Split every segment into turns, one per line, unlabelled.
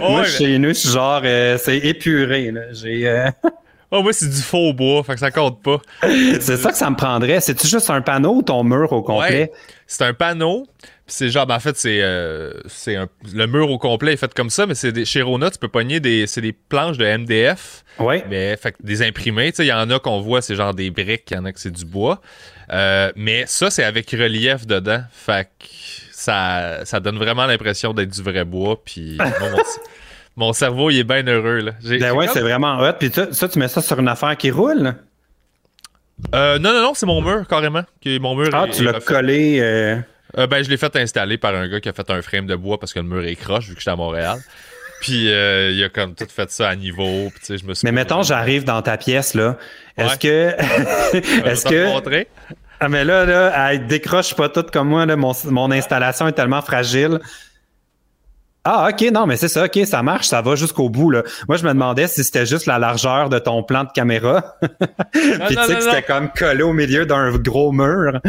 moi, chez nous, je suis genre, euh, c'est épuré. J'ai.
Oh, moi, c'est du faux bois, fait que ça compte pas.
c'est ça que ça me prendrait. C'est-tu juste un panneau ou ton mur au complet?
c'est un panneau. C'est genre, ben, en fait, c'est euh, le mur au complet est fait comme ça, mais c'est des, chez Rona, tu peux pogner des, c'est des planches de MDF.
Ouais.
Mais fait des imprimés, tu sais, il y en a qu'on voit, c'est genre des briques, il y en a que c'est du bois. Mais ça, c'est avec relief dedans. Fait que ça, ça donne vraiment l'impression d'être du vrai bois. Puis mon, cerveau, il est bien heureux. Là.
Ben ouais, c'est vraiment hot. Puis ça, tu mets ça sur une affaire qui roule?
Euh, non, non, non, c'est mon mur, carrément. Mon mur
ah, tu l'as collé. Euh...
euh... ben, je l'ai fait installer par un gars qui a fait un frame de bois parce que le mur est croche vu que j'étais à Montréal. Puis euh, il a comme tout fait ça à niveau. Puis, je me
mais mettons, j'arrive dans ta pièce, là. Est-ce que. Est-ce que. Ah, mais là, là, elle décroche pas tout comme moi. Là. Mon, mon installation est tellement fragile. Ah, ok, non, mais c'est ça, ok, ça marche, ça va jusqu'au bout. Là. Moi, je me demandais si c'était juste la largeur de ton plan de caméra. Puis tu sais que c'était comme collé au milieu d'un gros mur.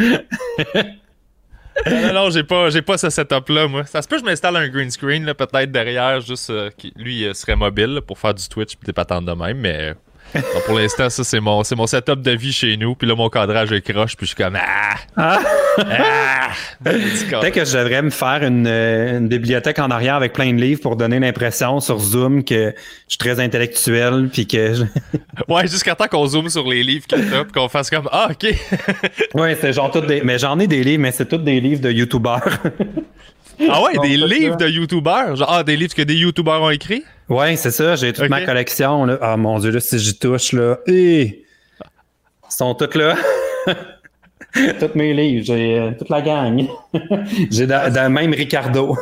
non, non, j'ai pas, j'ai pas ce setup-là, moi. Ça se peut que je m'installe un green screen, peut-être derrière, juste euh, qui, lui, euh, serait mobile pour faire du Twitch et des patentes de même, mais pour l'instant, ça, c'est mon, c'est mon setup de vie chez nous. Puis là, mon cadrage est croche, puis je suis comme Ah! ah!
ah! Peut-être que je devrais me faire une, bibliothèque en arrière avec plein de livres pour donner l'impression sur Zoom que je suis très intellectuel, puis que.
ouais, jusqu'à temps qu'on zoome sur les livres qu'il puis qu'on fasse comme Ah, ok!
ouais, c'est genre tout des. Mais j'en ai des livres, mais c'est tous des livres de YouTubeurs.
Ah ouais, des livres de YouTubers? Genre, ah, des livres que des YouTubers ont écrits?
Ouais, c'est ça. J'ai toute ma collection. Là. Ah mon dieu, là, si j'y touche, là. Ils sont tous là. tous mes livres. J'ai euh, toute la gang. j'ai même Ricardo.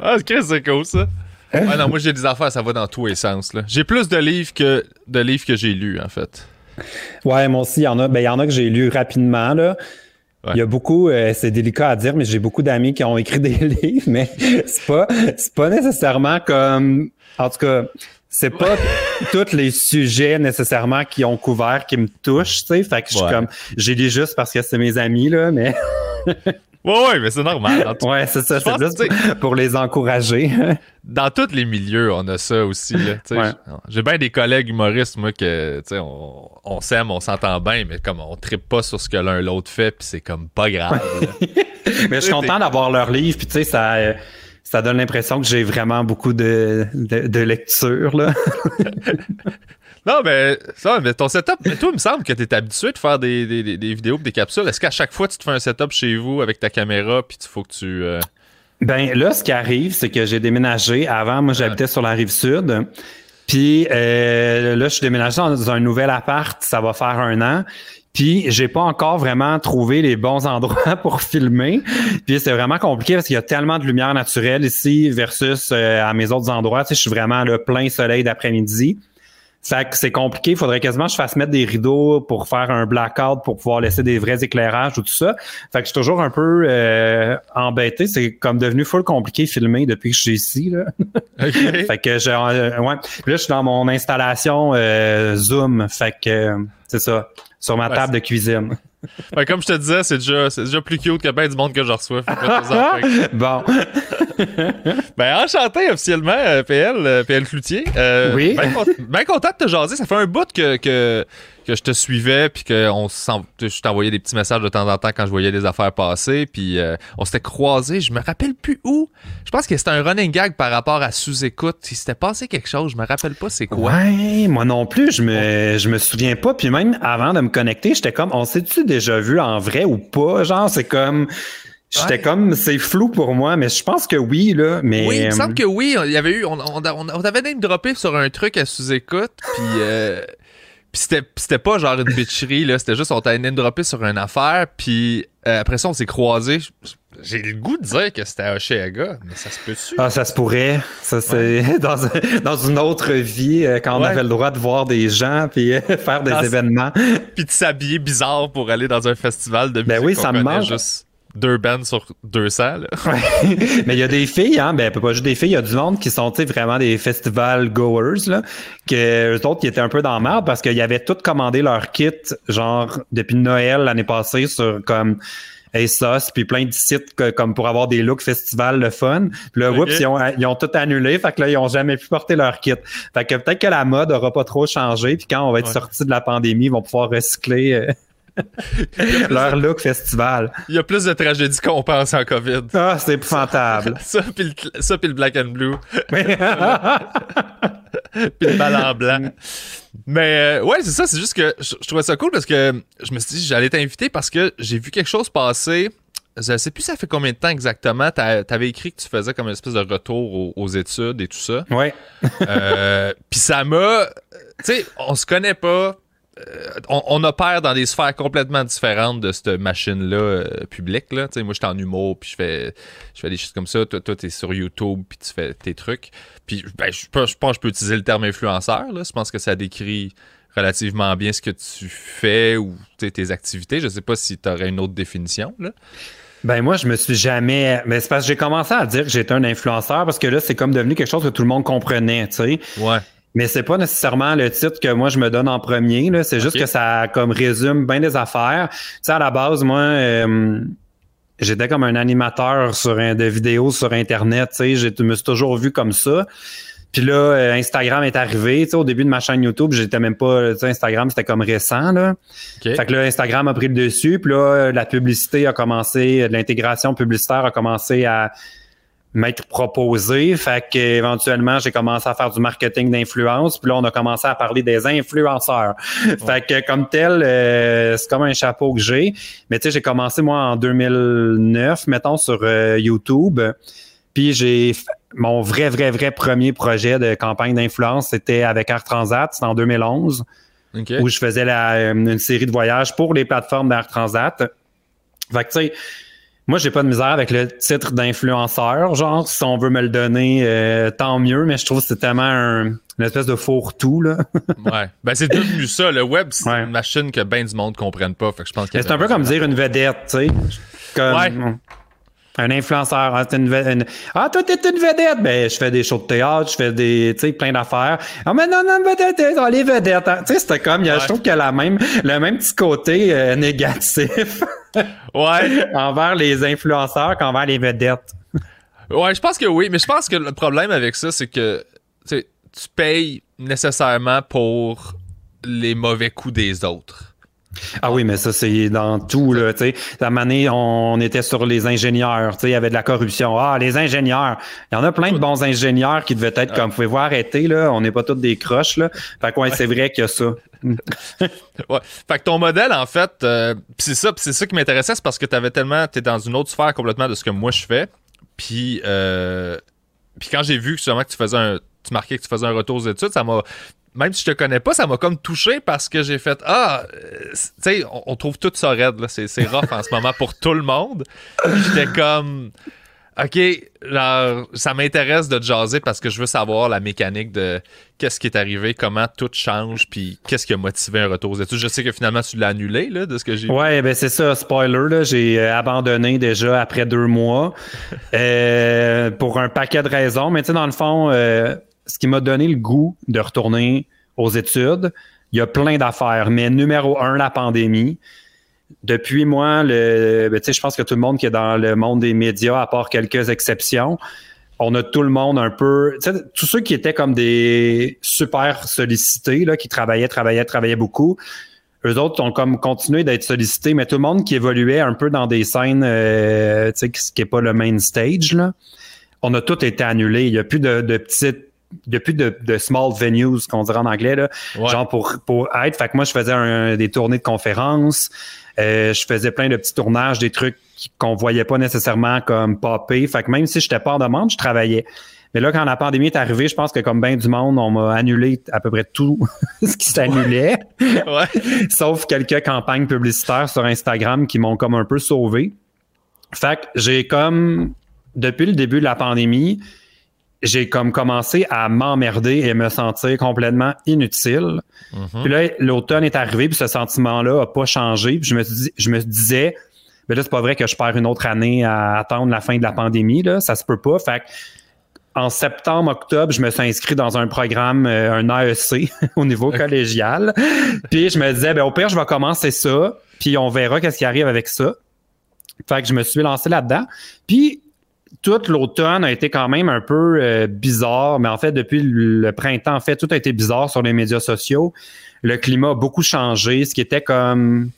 ah, c'est cool ça. Ah non, moi j'ai des affaires, ça va dans tous les sens. J'ai plus de livres que de livres que j'ai lus, en fait.
Ouais, moi aussi, il y en a. Ben, il y en a que j'ai lus rapidement, là. Il y a beaucoup, euh, c'est délicat à dire, mais j'ai beaucoup d'amis qui ont écrit des livres, mais c'est pas, c'est pas nécessairement comme, en tout cas, c'est pas tous les sujets nécessairement qui ont couvert qui me touchent, tu sais. Fait que je suis comme, j'ai lu juste parce que c'est mes amis, là, mais.
Ouais, ouais, mais c'est normal.
ouais, c'est ça. C'est juste pour les encourager.
dans tous les milieux, on a ça aussi. J'ai bien des collègues humoristes, moi, que on, on s'aime, on s'entend bien, mais comme on tripe pas sur ce que l'un l'autre fait, puis c'est comme pas grave.
mais je suis content d'avoir leur livre, puis tu sais, ça. ça donne l'impression que j'ai vraiment beaucoup de, de, de lecture. Là.
Non, mais ça, mais ton setup, mais toi, il me semble que tu es habitué de faire des, des, des vidéos des capsules. Est-ce qu'à chaque fois, tu te fais un setup chez vous avec ta caméra, puis il faut que tu. Euh,
ben là, ce qui arrive, c'est que j'ai déménagé. Avant, moi, j'habitais sur la rive sud. Puis euh, là, je suis déménagé dans un nouvel appart. Ça va faire un an. Puis j'ai pas encore vraiment trouvé les bons endroits pour filmer. Puis c'est vraiment compliqué parce qu'il y a tellement de lumière naturelle ici versus euh, à mes autres endroits. Tu sais, je suis vraiment le plein soleil d'après-midi. Fait que c'est compliqué. Il faudrait quasiment que je fasse mettre des rideaux pour faire un blackout pour pouvoir laisser des vrais éclairages ou tout ça. Fait que je suis toujours un peu euh, embêté. C'est comme devenu full compliqué filmer depuis que je suis ici. Là. fait que j'ai euh, ouais. Puis là, je suis dans mon installation euh, Zoom. Fait que c'est ça. Sur ma table de cuisine.
Ben, comme je te disais, c'est déjà, déjà plus cute que bien du monde que je reçois.
bon.
ben, enchanté officiellement, euh, PL, euh, PL Cloutier. Euh,
oui.
Bien content de te jaser. Ça fait un bout que, que, que je te suivais, puis que on je t'envoyais des petits messages de temps en temps quand je voyais des affaires passer, puis on s'était croisés. Je me rappelle plus où. Je pense que c'était un running gag par rapport à sous-écoute. Il s'était passé quelque chose, je me rappelle pas c'est quoi.
Ouais, moi non plus, je me, je me souviens pas. Puis même avant de me connecter, j'étais comme, on s'est-tu déjà vu en vrai ou pas? Genre, c'est comme J'étais comme, c'est flou pour moi, mais je pense que oui, là. Mais,
oui, il me semble que oui. Il y avait eu, on, on, on, avait même droppé sur un truc à sous-écoute, puis euh, c'était pas genre une bitcherie, là. C'était juste, on t'a name droppé sur une affaire, puis euh, après ça, on s'est croisés. J'ai le goût de dire que c'était Oshéaga, mais ça se peut-tu?
Ah, ça se pourrait. Ça, c'est dans, dans, une autre vie, euh, quand on avait le droit de voir des gens puis faire des événements.
Puis de s'habiller bizarre pour aller dans un festival de ben
musique. Ben oui, ça me manque.
Juste deux bands sur 200. Là.
Mais il y a des filles, hein, ben pas juste des filles, il y a du monde qui sont vraiment des festival goers, là, que eux autres qui étaient un peu dans la parce qu'ils avaient tout commandé leur kit, genre depuis Noël l'année passée sur comme ASOS, puis plein de sites comme pour avoir des looks festival, le fun. Puis là, oups, ils ont, ils ont tout annulé, fait que là, ils ont jamais pu porter leur kit. Fait que peut-être que la mode aura pas trop changé, puis quand on va être sorti de la pandémie, ils vont pouvoir recycler... Euh, leur look festival.
Il y a plus de tragédies qu'on pense en COVID.
Ah, c'est épouvantable.
ça, puis le, le black and blue. puis le ballon blanc. Mais euh, ouais, c'est ça, c'est juste que je, trouvais ça cool parce que je me suis dit j'allais t'inviter parce que j'ai vu quelque chose passer. Je sais plus ça fait combien de temps exactement. T'avais écrit que tu faisais comme une espèce de retour aux, études et tout ça.
Ouais.
euh, Puis ça m'a. Tu sais, on se connaît pas. Euh, on, opère dans des sphères complètement différentes de cette machine-là euh, publique. Là. moi, je suis en humour, puis je fais, je fais des choses comme ça. Toi, toi tu es sur YouTube, puis tu fais tes trucs. Puis ben, je, pense que je peux utiliser le terme influenceur. Là. Je pense que ça décrit relativement bien ce que tu fais ou tes activités. Je sais pas si tu aurais une autre définition. Là.
Ben moi, je me suis jamais. Mais c'est parce que j'ai commencé à dire que j'étais un influenceur parce que là, c'est comme devenu quelque chose que tout le monde comprenait, tu sais.
Ouais.
Mais c'est pas nécessairement le titre que moi je me donne en premier. Là. C'est juste que ça comme résume bien des affaires. Tu sais, à la base, moi, euh, j'étais comme un animateur sur un, de vidéos sur Internet. Tu sais, je me suis toujours vu comme ça. Puis là, euh, Instagram est arrivé. Tu sais, au début de ma chaîne YouTube, j'étais même pas. Tu sais, Instagram, c'était comme récent. Là. Fait que là, Instagram a pris le dessus. Puis là, la publicité a commencé, l'intégration publicitaire a commencé à m'être proposé. Fait qu'éventuellement, j'ai commencé à faire du marketing d'influence. Puis là, on a commencé à parler des influenceurs. Fait que comme tel, euh, c'est comme un chapeau que j'ai. Mais tu sais, j'ai commencé moi en 2009, mettons, sur euh, YouTube. Puis j'ai mon vrai, vrai, vrai premier projet de campagne d'influence, c'était avec Air Transat, c'était en 2011, où je faisais la, une série de voyages pour les plateformes d'Air Transat. Fait que tu sais, moi, j'ai pas de misère avec le titre d'influenceur. Genre, si on veut me le donner, euh, tant mieux, mais je trouve que c'est tellement une espèce de fourre-tout, là.
ouais. Ben, c'est devenu ça. Le web, c'est une machine que ben du monde comprenne pas. Fait que je pense
c'est un peu comme dire une vedette, tu sais. Comme, ouais. Un influenceur, ah, une, ah toi t'es une vedette, ben je fais des shows de théâtre, je fais des, tu sais, plein d'affaires. Ah mais non non vedette, les vedettes, hein. tu sais c'était comme, je trouve qu'il y a la même, le même petit côté euh, négatif.
ouais.
envers les influenceurs qu'envers les vedettes.
ouais, je pense que oui, mais je pense que le problème avec ça, c'est que tu payes nécessairement pour les mauvais coups des autres.
Ah oui, mais ça, c'est dans tout, là, tu sais. La année, on était sur les ingénieurs, tu sais, il y avait de la corruption. Ah, les ingénieurs. Il y en a plein de bons ingénieurs qui devaient être, comme vous pouvez voir, arrêter, là? On n'est pas tous des croches, là. Fait que, c'est vrai qu'il y a ça.
ouais. Fait que ton modèle, en fait, euh, c'est ça, c'est ça qui m'intéressait, c'est parce que tu avais tellement, t'es dans une autre sphère complètement de ce que moi je fais. Puis, euh, puis quand j'ai vu justement que tu faisais un, tu marquais que tu faisais un retour aux études, ça m'a même si je te connais pas, ça m'a comme touché parce que j'ai fait Ah, euh, tu sais, on, trouve tout ça raide, là. C'est, rough en ce moment pour tout le monde. J'étais comme OK, ça m'intéresse de te jaser parce que je veux savoir la mécanique de qu'est-ce qui est arrivé, comment tout change, puis qu'est-ce qui a motivé un retour. Je sais que finalement, tu l'as annulé, là, de ce que j'ai
Ouais, ben c'est ça, spoiler, là, j'ai euh, abandonné déjà après deux mois euh, pour un paquet de raisons. Mais tu sais, dans le fond, ce qui m'a donné le goût de retourner aux études, il y a plein d'affaires. Mais numéro un, la pandémie. Depuis moi, ben, je pense que tout le monde qui est dans le monde des médias, à part quelques exceptions, on a tout le monde un peu, tous ceux qui étaient comme des super sollicités, là, qui travaillaient, travaillaient, travaillaient beaucoup. Eux autres ont comme continué d'être sollicités, mais tout le monde qui évoluait un peu dans des scènes, euh, qui n'est pas le main stage, là, on a tout été annulé. Il n'y a plus de, de petites il n'y a plus de, small venues, qu'on dirait en anglais, là, genre pour, pour être. Fait que moi, je faisais des tournées de conférences, euh, je faisais plein de petits tournages, des trucs qu'on voyait pas nécessairement comme popper. Fait que même si j'étais pas en demande, je travaillais. Mais là, quand la pandémie est arrivée, je pense que comme bien du monde, on m'a annulé à peu près tout ce qui s'annulait. ouais. Sauf quelques campagnes publicitaires sur Instagram qui m'ont comme un peu sauvé. Fait que j'ai comme, depuis le début de la pandémie, j'ai comme commencé à m'emmerder et me sentir complètement inutile. Mhm. Puis là, l'automne est arrivé, puis ce sentiment-là a pas changé. Puis je me, je me disais, mais là, c'est pas vrai que je perds une autre année à attendre la fin de la pandémie. Là. Ça se peut pas. Fait en septembre, octobre, je me suis inscrit dans un programme, euh, un AEC au niveau collégial. Puis je me disais, ben, au pire, je vais commencer ça, puis on verra qu'est-ce qui arrive avec ça. Fait que je me suis lancé là-dedans. Puis tout l'automne a été quand même un peu euh, bizarre, mais en fait, depuis le printemps, en fait, tout a été bizarre sur les médias sociaux. Le climat a beaucoup changé, ce qui était comme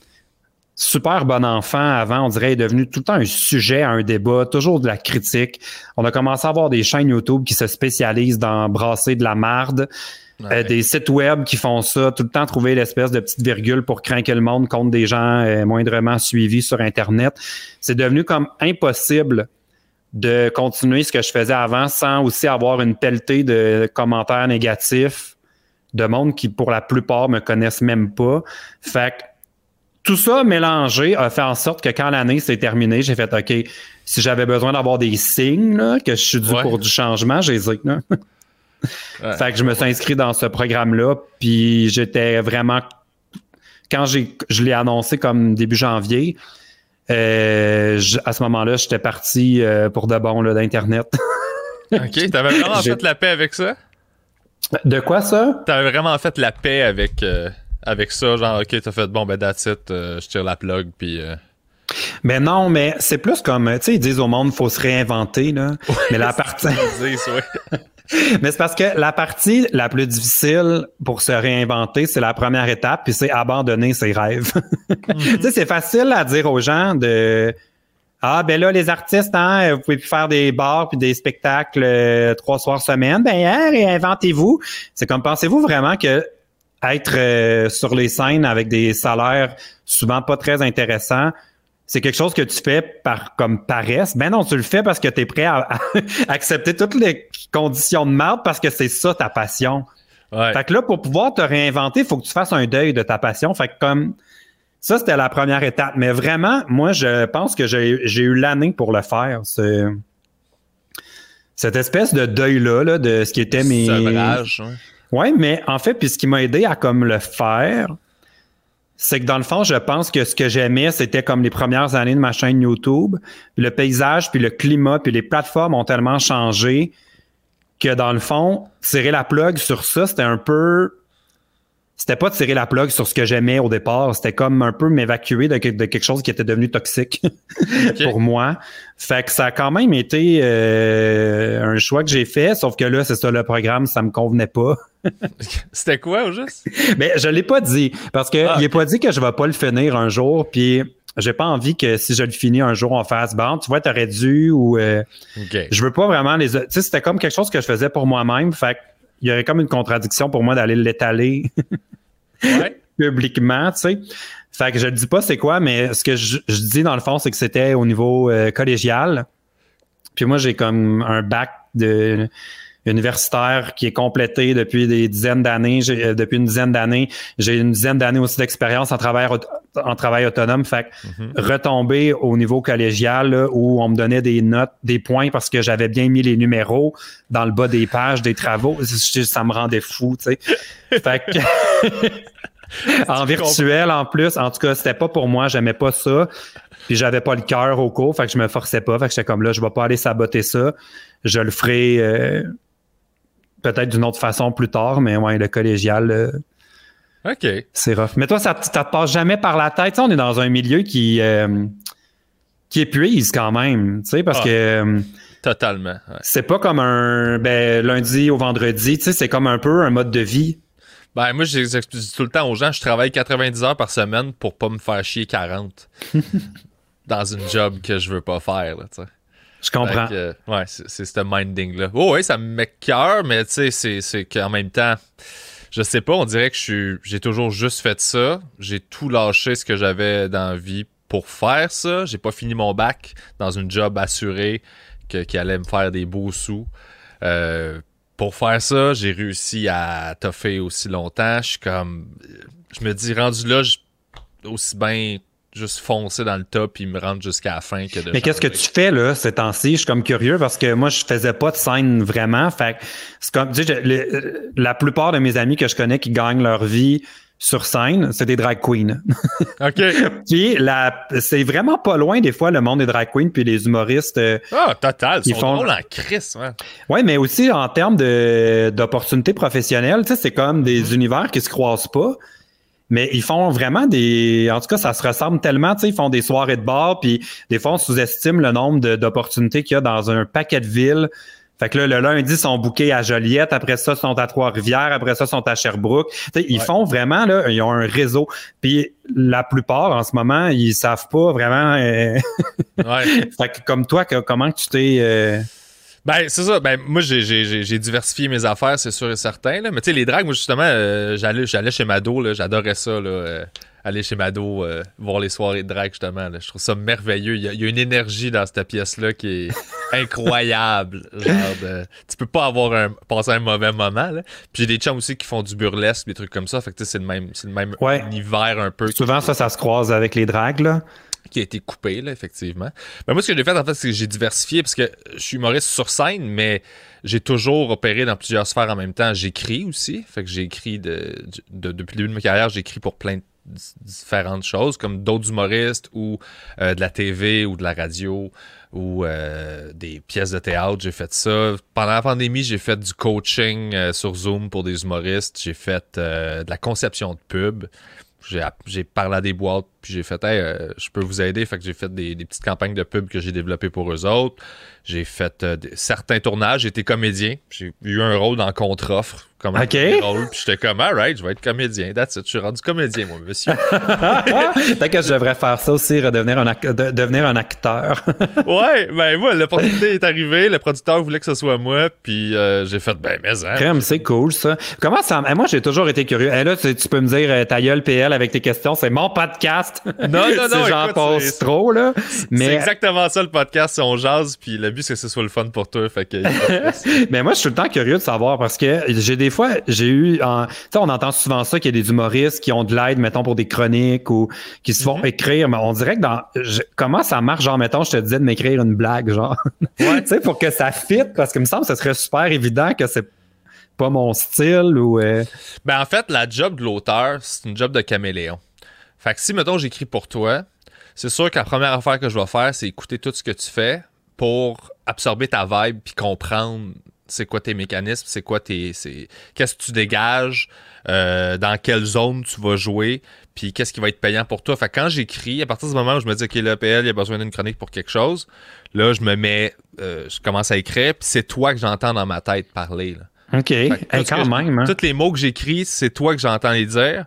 super bon enfant avant, on dirait, est devenu tout le temps un sujet, un débat, toujours de la critique. On a commencé à avoir des chaînes YouTube qui se spécialisent dans brasser de la marde. Euh, des sites web qui font ça, tout le temps trouver l'espèce de petite virgule pour craquer le monde contre des gens euh, moindrement suivis sur Internet. C'est devenu comme impossible de continuer ce que je faisais avant sans aussi avoir une pelletée de commentaires négatifs de monde qui, pour la plupart, me connaissent même pas. Fait que tout ça mélangé a fait en sorte que quand l'année s'est terminée, j'ai fait OK, si j'avais besoin d'avoir des signes que je suis dû pour du changement, j'hésite. Fait que je me suis inscrit dans ce programme-là, puis j'étais vraiment. Quand j'ai, je l'ai annoncé comme début janvier, euh, à ce moment-là, j'étais parti euh, pour de bon d'Internet.
OK, t'avais vraiment fait la paix avec ça?
De quoi ça?
T'avais vraiment fait la paix avec, euh, avec ça, genre, OK, t'as fait bon, ben, that's it, je tire la plug, puis.
Mais non, mais c'est plus comme, tu sais, ils disent au monde, faut se réinventer, là. mais la partie. Mais c'est parce que la partie la plus difficile pour se réinventer, c'est la première étape, puis c'est abandonner ses rêves. Tu sais, c'est facile à dire aux gens de ah ben là les artistes, hein, vous pouvez plus faire des bars puis des spectacles euh, trois soirs semaine. Ben hein, réinventez-vous. C'est comme pensez-vous vraiment que être euh, sur les scènes avec des salaires souvent pas très intéressants, c'est quelque chose que tu fais par comme paresse? Ben non, tu le fais parce que tu es prêt à, accepter toutes les conditions de merde parce que c'est ça ta passion. Fait que là, pour pouvoir te réinventer, il faut que tu fasses un deuil de ta passion. Fait que comme ça, c'était la première étape. Mais vraiment, moi, je pense que j'ai eu l'année pour le faire. cette espèce de deuil-là là, de ce qui était mes.
Sevrage,
ouais. ouais, mais en fait, puis ce qui m'a aidé à comme le faire, c'est que dans le fond, je pense que ce que j'aimais, c'était comme les premières années de ma chaîne YouTube. Le paysage, puis le climat, puis les plateformes ont tellement changé que dans le fond, tirer la plug sur ça, c'était un peu c'était pas de tirer la plug sur ce que j'aimais au départ, c'était comme un peu m'évacuer de, quelque chose qui était devenu toxique pour moi. Fait que ça a quand même été euh, un choix que j'ai fait, sauf que là, c'est ça, le programme, ça me convenait pas.
c'était quoi au juste?
Mais je l'ai pas dit, parce que ah, il est pas dit que je vais pas le finir un jour, puis j'ai pas envie que si je le finis un jour, on fasse bon, tu vois, t'aurais dû ou euh, je veux pas vraiment les. Tu sais, c'était comme quelque chose que je faisais pour moi-même. Fait il y aurait comme une contradiction pour moi d'aller l'étaler publiquement, tu sais. Fait que je ne dis pas c'est quoi, mais ce que je, dis dans le fond, c'est que c'était au niveau euh, collégial. Puis moi, j'ai comme un bac de universitaire qui est complété depuis des dizaines d'années. Euh, depuis une dizaine d'années, j'ai une dizaine d'années aussi d'expérience en travail en travail autonome. Fait mm-hmm. retomber au niveau collégial où on me donnait des notes, des points parce que j'avais bien mis les numéros dans le bas des pages des travaux, ça me rendait fou, tu sais. Fait que en virtuel en plus, en tout cas, c'était pas pour moi, j'aimais pas ça. Puis j'avais pas le cœur au cours, fait que je me forçais pas, fait que j'étais comme là, je vais pas aller saboter ça. Je le ferai euh, peut-être d'une autre façon plus tard, mais ouais, le collégial. Euh,
OK.
C'est rough. Mais toi, ça, ça te passe jamais par la tête? on est dans un milieu qui, euh, qui épuise quand même. Tu sais, parce ah. que. Euh,
totalement.
C'est pas comme un ben, lundi au vendredi. Tu sais, c'est comme un peu un mode de vie.
Ben, moi, j'explique tout le temps aux gens, je travaille 90 heures par semaine pour pas me faire chier 40 dans une job que je veux pas faire. Là,
je comprends.
ouais, c'est ce minding-là. Oh, oui, ça me met cœur, mais tu sais, c'est qu'en même temps, je sais pas, on dirait que j'ai toujours juste fait ça. J'ai tout lâché ce que j'avais dans la vie pour faire ça. J'ai pas fini mon bac dans une job assurée qui allait me faire des beaux sous. Euh, pour faire ça, j'ai réussi à toffer aussi longtemps. Je suis comme. Je me dis, rendu là, aussi bien juste foncer dans le top et me rendre jusqu'à la fin que de
Mais qu'est-ce que tu fais là ces temps-ci? Je suis comme curieux parce que moi je faisais pas de scène vraiment. Fait c'est comme tu sais, la plupart de mes amis que je connais qui gagnent leur vie sur scène, c'est des drag queens.
OK.
puis la, c'est vraiment pas loin des fois le monde des drag queens puis les humoristes.
Euh, ah, total, ils font drôles en crise, ouais.
ouais. mais aussi en termes de, d'opportunités professionnelles, tu sais, c'est comme des mm-hmm. univers qui se croisent pas. Mais ils font vraiment des. En tout cas, ça se ressemble tellement. Tu sais, ils font des soirées de bar, puis des fois, on sous-estime le nombre d'opportunités qu'il y a dans un paquet de villes. Fait que là, le lundi, ils sont bouqués à Joliette, après ça, ils sont à Trois-Rivières, après ça, ils sont à Sherbrooke. sais, ils font vraiment, là, ils ont un réseau. Puis la plupart, en ce moment, ils savent pas vraiment. Euh, ouais. fait que comme toi, comment tu t'es. Euh,
ben, c'est ça. Ben, moi, j'ai diversifié mes affaires, c'est sûr et certain. Là. Mais tu sais, les dragues, moi, justement, euh, j'allais chez Mado, j'adorais ça. Là, euh, aller chez Mado, euh, voir les soirées de drague, justement. Là. Je trouve ça merveilleux. Il y, a, une énergie dans cette pièce-là qui est incroyable. Genre de, tu peux pas avoir un, passer un mauvais moment. Là. Puis j'ai des chums aussi qui font du burlesque, des trucs comme ça. Fait que c'est le même, le même univers un peu.
Souvent, ça, ça se croise avec les dragues, là
qui a été coupé, là, effectivement. Mais moi, ce que j'ai fait, en fait, c'est que j'ai diversifié parce que je suis humoriste sur scène, mais j'ai toujours opéré dans plusieurs sphères en même temps. J'écris aussi. Fait que j'ai écrit de, depuis le début de ma carrière, j'écris pour plein de différentes choses, comme d'autres humoristes ou euh, de la TV ou de la radio ou euh, des pièces de théâtre. J'ai fait ça. Pendant la pandémie, j'ai fait du coaching euh, sur Zoom pour des humoristes. J'ai fait de la conception de pub. J'ai parlé à des boîtes puis j'ai fait, hey, euh, je peux vous aider. Fait que j'ai fait des, petites campagnes de pub que j'ai développées pour eux autres. J'ai fait euh, certains tournages. J'étais comédien. J'ai eu un rôle dans contre-offre. Comme
OK.
Rôle, puis j'étais comme, alright, je vais être comédien. That's it. Je suis rendu comédien, moi, monsieur.
Peut-être que je devrais faire ça aussi, redevenir un, devenir un acteur.
ouais, ben moi, l'opportunité est arrivée. Le producteur voulait que ce soit moi. Puis euh, j'ai fait, ben, mais hein.
c'est cool, ça. Comment ça. Moi, j'ai toujours été curieux. Et là, tu, tu peux me dire ta gueule PL avec tes questions. C'est mon podcast.
Non, non, non.
J'en passe trop, là.
Mais... C'est exactement ça, le podcast. On jase, puis le but, c'est que ce soit le fun pour toi. Fait que...
mais moi, je suis tout le temps curieux de savoir parce que j'ai des fois, j'ai eu. En... Tu sais, on entend souvent ça qu'il y a des humoristes qui ont de l'aide, mettons, pour des chroniques ou qui se font mm-hmm. écrire. Mais on dirait que dans. Comment ça marche, genre, mettons, je te disais de m'écrire une blague, genre. Ouais. tu sais, pour que ça fitte, parce que me semble que ce serait super évident que c'est pas mon style ou. Euh,
ben, en fait, la job de l'auteur, c'est une job de caméléon. Fait que si, mettons, j'écris pour toi, c'est sûr que la première affaire que je vais faire, c'est écouter tout ce que tu fais pour absorber ta vibe puis comprendre c'est quoi tes mécanismes, c'est quoi tes. Qu'est-ce que tu dégages, euh, dans quelle zone tu vas jouer, puis qu'est-ce qui va être payant pour toi. Fait que quand j'écris, à partir du moment où je me dis, OK, là, PL, il a besoin d'une chronique pour quelque chose, là, je me mets, euh, je commence à écrire, puis c'est toi que j'entends dans ma tête parler.
OK, quand même. Hein.
Tous les mots que j'écris, c'est toi que j'entends les dire.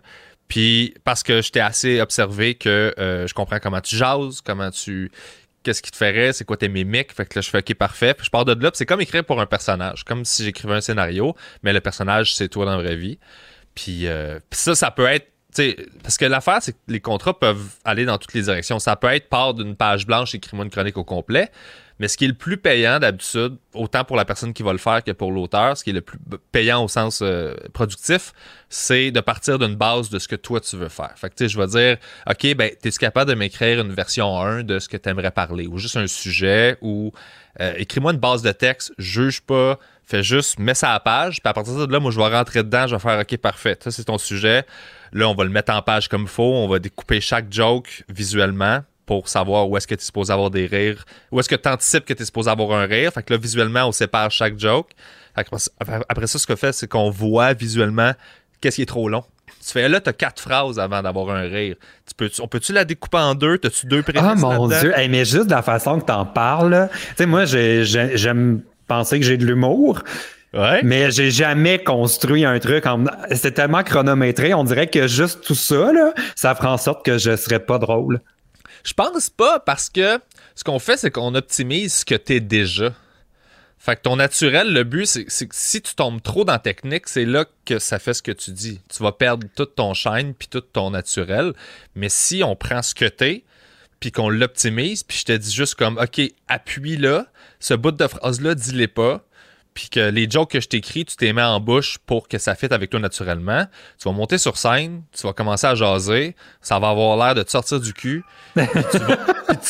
Puis parce que je t'ai assez observé que euh, je comprends comment tu jases, comment tu. Qu'est-ce qui te ferait, c'est quoi tes mimiques. Fait que là, je fais OK, parfait. Puis je pars de là, c'est comme écrire pour un personnage. Comme si j'écrivais un scénario, mais le personnage, c'est toi dans la vraie vie. Puis, euh, ça, ça peut être parce que l'affaire, c'est que les contrats peuvent aller dans toutes les directions. Ça peut être part d'une page blanche, écris-moi une chronique au complet. Mais ce qui est le plus payant d'habitude, autant pour la personne qui va le faire que pour l'auteur, ce qui est le plus payant au sens euh, productif, c'est de partir d'une base de ce que toi tu veux faire. Fait que tu sais, je vais dire, OK, ben, es-tu capable de m'écrire une version 1 de ce que tu aimerais parler, ou juste un sujet, ou euh, écris-moi une base de texte, juge pas, fais juste, mets ça à page, puis à partir de là, moi, je vais rentrer dedans, je vais faire, OK, parfait, ça c'est ton sujet. Là, on va le mettre en page comme il faut, on va découper chaque joke visuellement, pour savoir où est-ce que tu es supposé avoir des rires, où est-ce que tu anticipes que tu es supposé avoir un rire. Fait que là, visuellement, on sépare chaque joke. après ça, ce qu'on fait, c'est qu'on voit visuellement qu'est-ce qui est trop long. Tu fais là, tu as quatre phrases avant d'avoir un rire. Tu peux, on peut-tu la découper en deux? T'as-tu deux prémices?
Ah mon Dieu! mais juste de la façon que tu en parles, tu sais, moi, j'aime penser que j'ai de l'humour.
Ouais.
Mais j'ai jamais construit un truc en. C'est tellement chronométré, on dirait que juste tout ça, là, ça fera en sorte que je serais pas drôle.
Je pense pas parce que ce qu'on fait, c'est qu'on optimise ce que t'es déjà. Fait que ton naturel, le but, c'est que si tu tombes trop dans technique, c'est là que ça fait ce que tu dis. Tu vas perdre toute ton chaîne puis tout ton naturel. Mais si on prend ce que t'es, puis qu'on l'optimise, puis je te dis juste comme, OK, appuie là, ce bout de phrase-là, dis-les pas, puis que les jokes que je t'écris, tu t'es mis en bouche pour que ça fitte avec toi naturellement. Tu vas monter sur scène, tu vas commencer à jaser, ça va avoir l'air de te sortir du cul, puis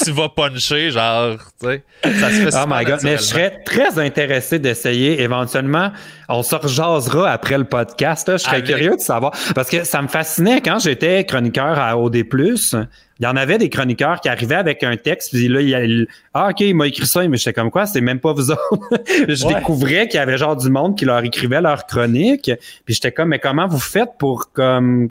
tu, vas, puncher, genre, tu sais. Ça se fait
Oh my god, mais je serais très intéressé d'essayer éventuellement. On se rejasera après le podcast. Je serais curieux de savoir. Parce que ça me fascinait quand j'étais chroniqueur à OD il y en avait des chroniqueurs qui arrivaient avec un texte, puis là, il, ah, OK, il m'a écrit ça, mais j'étais comme quoi, c'est même pas vous autres. je découvrais qu'il y avait genre du monde qui leur écrivait leur chronique, puis j'étais comme, mais comment vous faites pour comme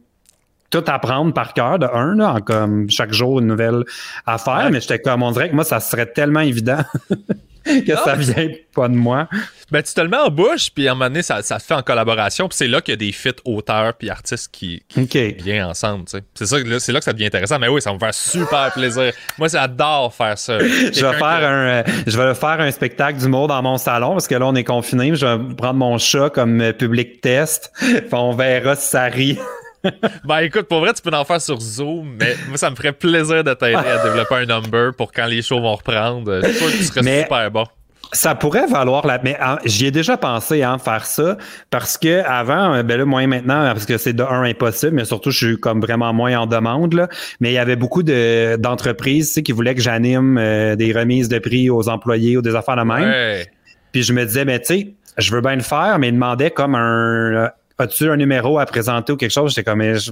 tout apprendre par cœur de un, là, en comme chaque jour une nouvelle affaire, mais j'étais comme, on dirait que moi, ça serait tellement évident que ça vient pas de moi.
Ben, tu te le mets en bouche, puis à un moment donné, ça, ça se fait en collaboration, puis c'est là qu'il y a des fits auteurs puis artistes qui, qui viennent ensemble, tu sais. C'est ça, c'est là que ça devient intéressant. Mais oui, ça me fait super plaisir. Moi, j'adore faire ça.
je vais faire un, euh, je vais faire un spectacle d'humour dans mon salon, parce que là, on est confiné. Je vais prendre mon chat comme euh, public test, on verra si ça rit.
ben écoute, pour vrai, tu peux en faire sur Zoom, mais moi, ça me ferait plaisir de t'aider à développer un number pour quand les shows vont reprendre. Je suis sûr que tu serais super bon.
Ça pourrait valoir la. Mais hein, j'y ai déjà pensé, hein, faire ça. Parce que avant, euh, ben là, moins maintenant, parce que c'est de un impossible, mais surtout, je suis comme vraiment moins en demande, là. Mais il y avait beaucoup de, d'entreprises, tu sais, qui voulaient que j'anime euh, des remises de prix aux employés ou des affaires de même. Puis je me disais, mais tu sais, je veux bien le faire, mais ils demandaient comme un. As-tu un numéro à présenter ou quelque chose? J'étais comme, je, je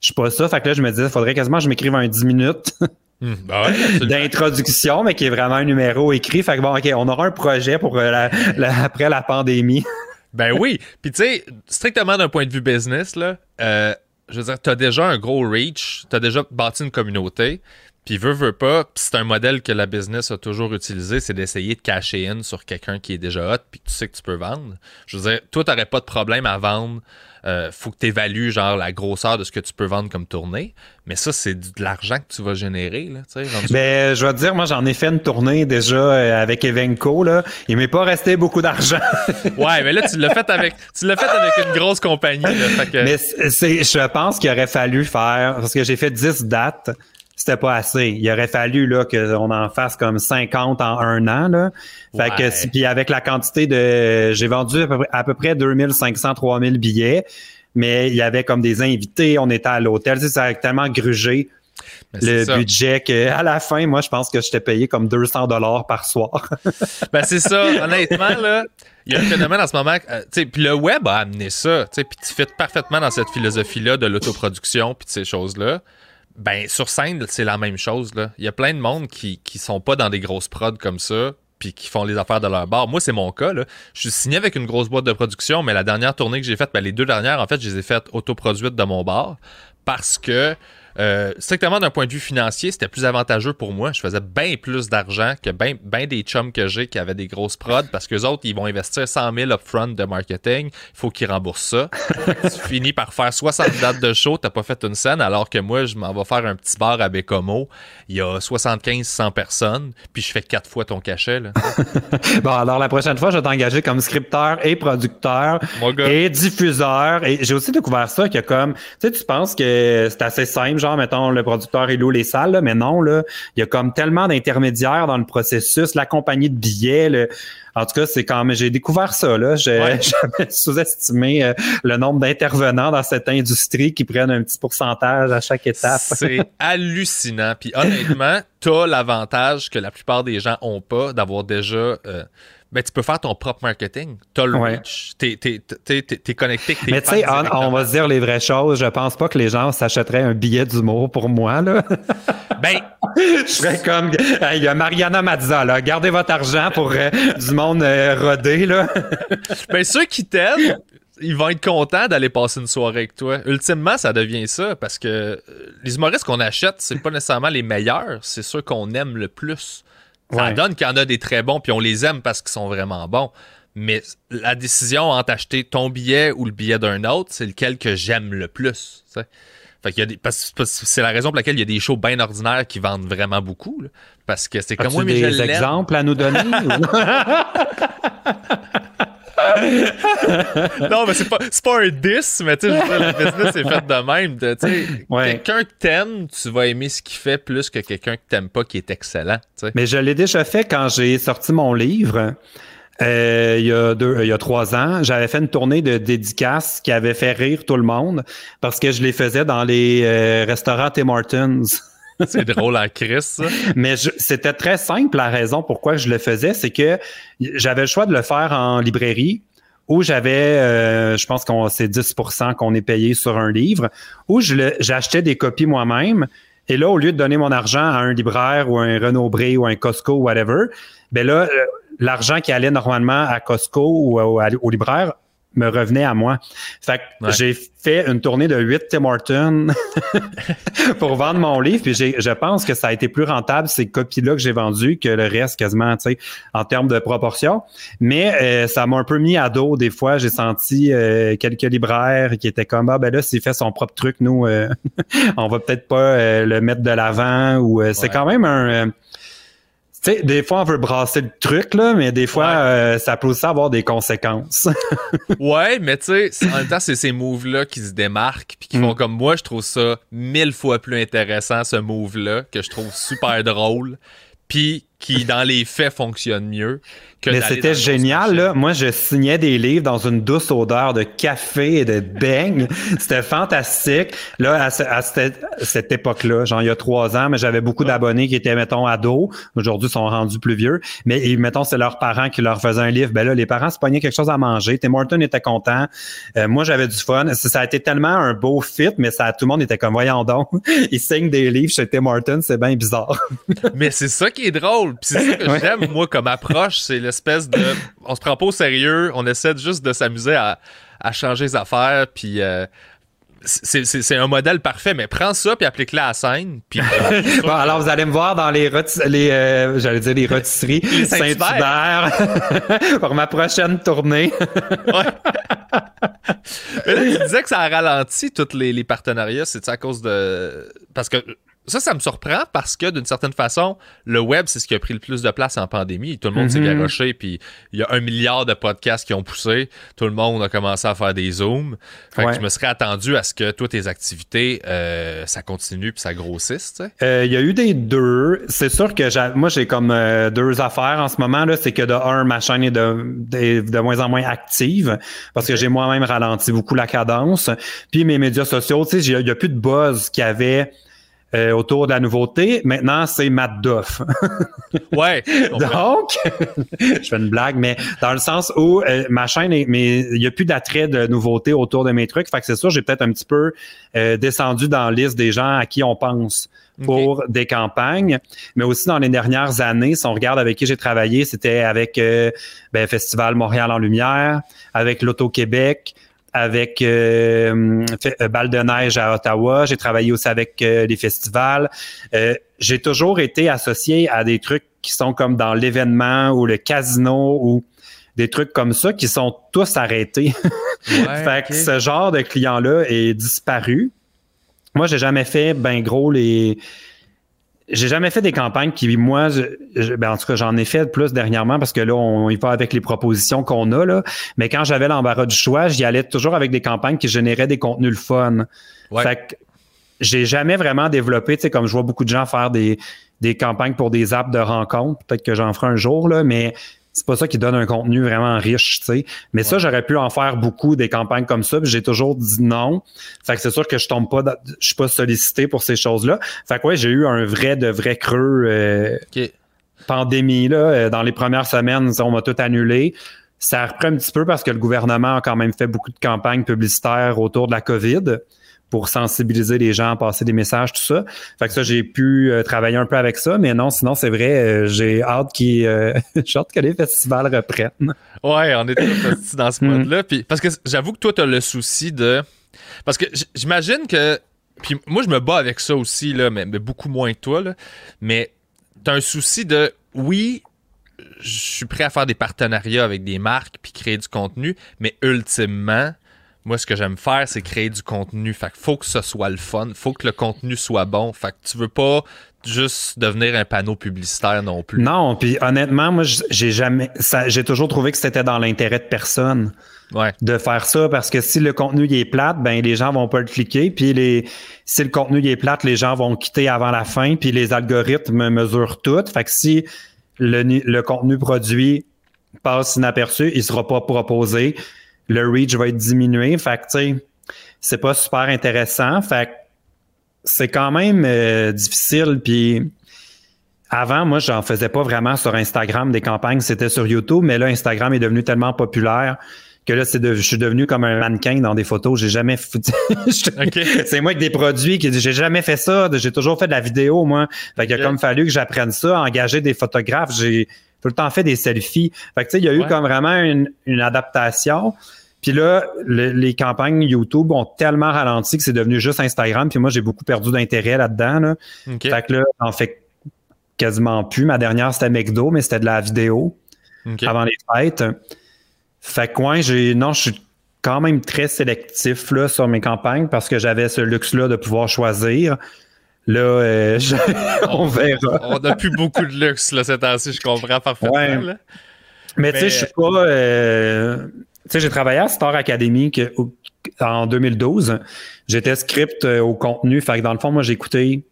suis pas ça. Fait que là, je me disais, faudrait quasiment que je m'écrive un 10 minutes. Hmm, ben d'introduction, mais qui est vraiment un numéro écrit. Fait que bon, OK, on aura un projet pour euh, après la pandémie.
ben oui. Puis tu sais, strictement d'un point de vue business, là, euh, je veux dire, tu as déjà un gros reach, tu as déjà bâti une communauté. Puis veut, veut pas, c'est un modèle que la business a toujours utilisé, c'est d'essayer de cacher in sur quelqu'un qui est déjà hot, puis tu sais que tu peux vendre. Je veux dire, toi, t'aurais pas de problème à vendre euh, faut que tu évalues genre la grosseur de ce que tu peux vendre comme tournée. Mais ça, c'est de l'argent que tu vas générer. Là,
ben, je vais te dire, moi, j'en ai fait une tournée déjà euh, avec Evenco. Là. Il m'est pas resté beaucoup d'argent.
ouais, mais là, tu l'as fait avec tu l'as fait avec une grosse compagnie.
Mais c'est, je pense qu'il aurait fallu faire, parce que j'ai fait 10 dates c'était pas assez. Il aurait fallu là qu'on en fasse comme 50 en un an là. Fait que puis avec la quantité de j'ai vendu à peu près, à peu près 2500 3000 billets, mais il y avait comme des invités, on était à l'hôtel, ça a tellement grugé ben, le budget qu'à la fin, moi, je pense que je t'ai payé comme 200 dollars par soir.
ben, c'est ça. Honnêtement, là, il y a un phénomène en ce moment. Euh, puis le web a amené ça. Puis tu fais parfaitement dans cette philosophie-là de l'autoproduction puis de ces choses-là. Ben, sur scène, c'est la même chose. Là. Il y a plein de monde qui, qui sont pas dans des grosses prods comme ça, puis qui font les affaires de leur bar. Moi, c'est mon cas. Là. Je suis signé avec une grosse boîte de production, mais la dernière tournée que j'ai faite, ben, les deux dernières, en fait, je les ai faites autoproduites de mon bar parce que euh, strictement d'un point de vue financier, c'était plus avantageux pour moi. Je faisais bien plus d'argent que bien ben des chums que j'ai qui avaient des grosses prods parce que les autres, ils vont investir 100 000 upfront de marketing. Il faut qu'ils remboursent ça. tu finis par faire 60 dates de show, t'as pas fait une scène, alors que moi, je m'en vais faire un petit bar à Bécomo. Il y a 75-100 personnes, puis je fais quatre fois ton cachet. Là.
bon, alors la prochaine fois, je vais t'engager comme scripteur et producteur et diffuseur. Et j'ai aussi découvert ça que comme, tu sais, tu penses que c'est assez simple genre, mettons, le producteur il loue les salles, mais non, là, il y a comme tellement d'intermédiaires dans le processus, la compagnie de billets, en tout cas, c'est quand même, j'ai découvert ça, là. J'ai sous-estimé euh, le nombre d'intervenants dans cette industrie qui prennent un petit pourcentage à chaque étape.
C'est hallucinant. Puis honnêtement, t'as l'avantage que la plupart des gens ont pas d'avoir déjà euh, ben, tu peux faire ton propre marketing. Tu as le reach. Tu es, connecté
Mais tu sais, on, va se dire les vraies choses. Je pense pas que les gens s'achèteraient un billet d'humour pour moi. Là.
Ben,
je serais comme. Il y a Mariana Mazza, là. Gardez votre argent pour euh, du monde euh, rodé. Là.
ben, ceux qui t'aiment, ils vont être contents d'aller passer une soirée avec toi. Ultimement, ça devient ça parce que euh, les humoristes qu'on achète, c'est pas nécessairement les meilleurs, c'est ceux qu'on aime le plus. Ça donne qu'il y en a des très bons, puis on les aime parce qu'ils sont vraiment bons. Mais la décision entre acheter ton billet ou le billet d'un autre, c'est lequel que j'aime le plus. Fait qu'il y a des, c'est la raison pour laquelle il y a des shows bien ordinaires qui vendent vraiment beaucoup. parce que c'est comme moi,
des exemples à nous donner?
non, mais c'est pas, pas un 10, mais tu sais, le business est fait de même. Quelqu'un que t'aimes, tu vas aimer ce qu'il fait plus que quelqu'un que t'aimes pas qui est excellent.
Mais je l'ai déjà fait quand j'ai sorti mon livre. Euh, il, y a deux, il y a trois ans, j'avais fait une tournée de dédicaces qui avait fait rire tout le monde parce que je les faisais dans les euh, restaurants Tim Martins.
C'est drôle à Chris.
Mais c'était très simple la raison pourquoi je le faisais, c'est que j'avais le choix de le faire en librairie où j'avais, euh, je pense qu'on c'est 10% qu'on est payé sur un livre, où j'achetais des copies moi-même. Et là, au lieu de donner mon argent à un libraire ou un Renaud Bré ou un Costco, whatever, ben là, euh, l'argent qui allait normalement à Costco ou, au libraire me revenait à moi. Fait que j'ai fait une tournée de 8 Tim Hortons pour vendre mon livre. Puis je pense que ça a été plus rentable ces copies-là que j'ai vendues que le reste quasiment, tu sais, en termes de proportion. Mais euh, ça m'a un peu mis à dos des fois. J'ai senti euh, quelques libraires qui étaient comme ah ben là s'il fait son propre truc, nous euh, on va peut-être pas le mettre de l'avant ou c'est quand même un tu sais, des fois, on veut brasser le truc, là, mais des fois, euh, ça peut aussi avoir des conséquences.
ouais, mais tu sais, en même temps, c'est ces moves-là qui se démarquent, puis qui font mm. comme moi, je trouve ça mille fois plus intéressant, ce move-là, que je trouve super drôle, puis qui, dans les faits, fonctionne mieux.
Mais c'était génial, là. Moi, je signais des livres dans une douce odeur de café et de beigne. c'était fantastique. Là, à, cette, époque-là, genre il y a trois ans, mais j'avais beaucoup d'abonnés qui étaient, mettons, ados. Aujourd'hui, sont rendus plus vieux. Mais, mettons, c'est leurs parents qui leur faisaient un livre. Ben là, les parents se pognaient quelque chose à manger. Tim Morton était content. Euh, moi, j'avais du fun. Ça, a été tellement un beau fit, mais ça, tout le monde était comme, voyons donc, ils signent des livres chez Tim Morton, c'est bien bizarre.
mais c'est ça qui est drôle. Puis c'est ça que j'aime, moi, comme approche. C'est le espèce de. On se prend pas au sérieux, on essaie juste de s'amuser à, changer les affaires, puis. Euh, c'est un modèle parfait, mais prends ça puis applique-le à la scène. Puis,
bon, alors vous allez me voir dans les, les euh, j'allais dire les rôtisseries Saint-Hubert pour ma prochaine tournée. ouais.
mais là, tu disais que ça a ralenti tous les, les partenariats, c'est à cause de parce que ça, ça me surprend parce que d'une certaine façon, le web, c'est ce qui a pris le plus de place en pandémie. Tout le monde s'est mhm. garoché, puis il y a un milliard de podcasts qui ont poussé. Tout le monde a commencé à faire des zooms. Fait que je me serais attendu à ce que toutes tes activités, euh, ça continue puis ça grossisse.
Euh, il y a eu des deux. C'est sûr que moi, j'ai comme euh, deux affaires en ce moment. là C'est que de un, ma chaîne est de, de, moins en moins active parce que j'ai moi-même ralenti beaucoup la cadence. Puis mes médias sociaux, tu sais, il n'y a plus de buzz qu'il y avait euh, autour de la nouveauté. Maintenant, c'est Matt Duff.
ouais.
Donc, je fais une blague, mais dans le sens où euh, ma chaîne, mais il n'y a plus d'attrait de nouveauté autour de mes trucs. Fait que c'est sûr, j'ai peut-être un petit peu euh, descendu dans la liste des gens à qui on pense pour des campagnes, mais aussi dans les dernières années, si on regarde avec qui j'ai travaillé, c'était avec ben, Festival Montréal en Lumière, avec l'Auto-Québec, avec euh, euh, Balle de neige à Ottawa. J'ai travaillé aussi avec euh, les festivals. Euh, j'ai toujours été associé à des trucs qui sont comme dans l'événement ou le casino ou des trucs comme ça qui sont tous arrêtés. fait que ce genre de client-là est disparu. Moi, j'ai jamais fait ben gros les j'ai jamais fait des campagnes qui, moi, ben en tout cas, j'en ai fait plus dernièrement parce que là, on, y va avec les propositions qu'on a, là. Mais quand j'avais l'embarras du choix, j'y allais toujours avec des campagnes qui généraient des contenus le fun. Fait que j'ai jamais vraiment développé, tu sais, comme je vois beaucoup de gens faire des, des campagnes pour des apps de rencontres. Peut-être que j'en ferai un jour, là, mais c'est pas ça qui donne un contenu vraiment riche, tu sais. Mais ça, j'aurais pu en faire beaucoup des campagnes comme ça, j'ai toujours dit non. Fait que c'est sûr que je tombe pas, je suis pas sollicité pour ces choses-là. Fait que ouais, j'ai eu un vrai de vrai creux euh, pandémie là. Euh, dans les premières semaines, on m'a tout annulé. Ça a repris un petit peu parce que le gouvernement a quand même fait beaucoup de campagnes publicitaires autour de la COVID pour sensibiliser les gens, passer des messages, tout ça. Fait que ça, j'ai pu euh, travailler un peu avec ça, mais non, sinon, c'est vrai, euh, j'ai hâte qu'il euh, hâte que les festivals reprennent.
Ouais, on est dans ce mode-là. Puis, parce que j'avoue que toi, tu as le souci de. Parce que j'imagine que. Puis moi, je me bats avec ça aussi, là, mais, beaucoup moins que toi, là. Mais tu as un souci de. Oui, je suis prêt à faire des partenariats avec des marques puis créer du contenu, mais ultimement, moi, ce que j'aime faire, c'est créer du contenu. Fait que faut que ce soit le fun, faut que le contenu soit bon. Fait que tu veux pas juste devenir un panneau publicitaire non plus.
Non, puis honnêtement, moi, j'ai jamais, j'ai toujours trouvé que c'était dans l'intérêt de personne.
Ouais.
De faire ça parce que si le contenu est plate, ben les gens vont pas le cliquer. Puis les, si le contenu est plate, les gens vont quitter avant la fin. Puis les algorithmes mesurent tout. Fait que si le, le contenu produit passe inaperçu, il sera pas proposé le reach va être diminué. Fait que, tu sais, c'est pas super intéressant. Fait que c'est quand même euh, difficile. Puis avant, moi, j'en faisais pas vraiment sur Instagram des campagnes. C'était sur YouTube, mais là, Instagram est devenu tellement populaire que là, c'est je suis devenu comme un mannequin dans des photos. J'ai jamais C'est moi avec des produits qui j'ai jamais fait ça. J'ai toujours fait de la vidéo, moi. Fait qu'il a comme fallu que j'apprenne ça, engager des photographes. J'ai tout le temps fait des selfies. Fait que tu sais, il y a eu comme vraiment une, une adaptation. Puis là, les campagnes YouTube ont tellement ralenti que c'est devenu juste Instagram. Puis moi, j'ai beaucoup perdu d'intérêt là-dedans. Là. Fait que là, en fait quasiment plus. Ma dernière, c'était McDo, mais c'était de la vidéo avant les fêtes. Fait que ouais, j'ai. Non, je suis quand même très sélectif là, sur mes campagnes parce que j'avais ce luxe-là de pouvoir choisir. Là, euh, on verra.
On n'a plus beaucoup de luxe là, cette année je comprends parfaitement.
Mais, tu sais, je suis pas. Euh, tu sais, j'ai travaillé à Star Academy en 2012. J'étais script euh, au contenu. Fait que dans le fond, moi, j'ai écouté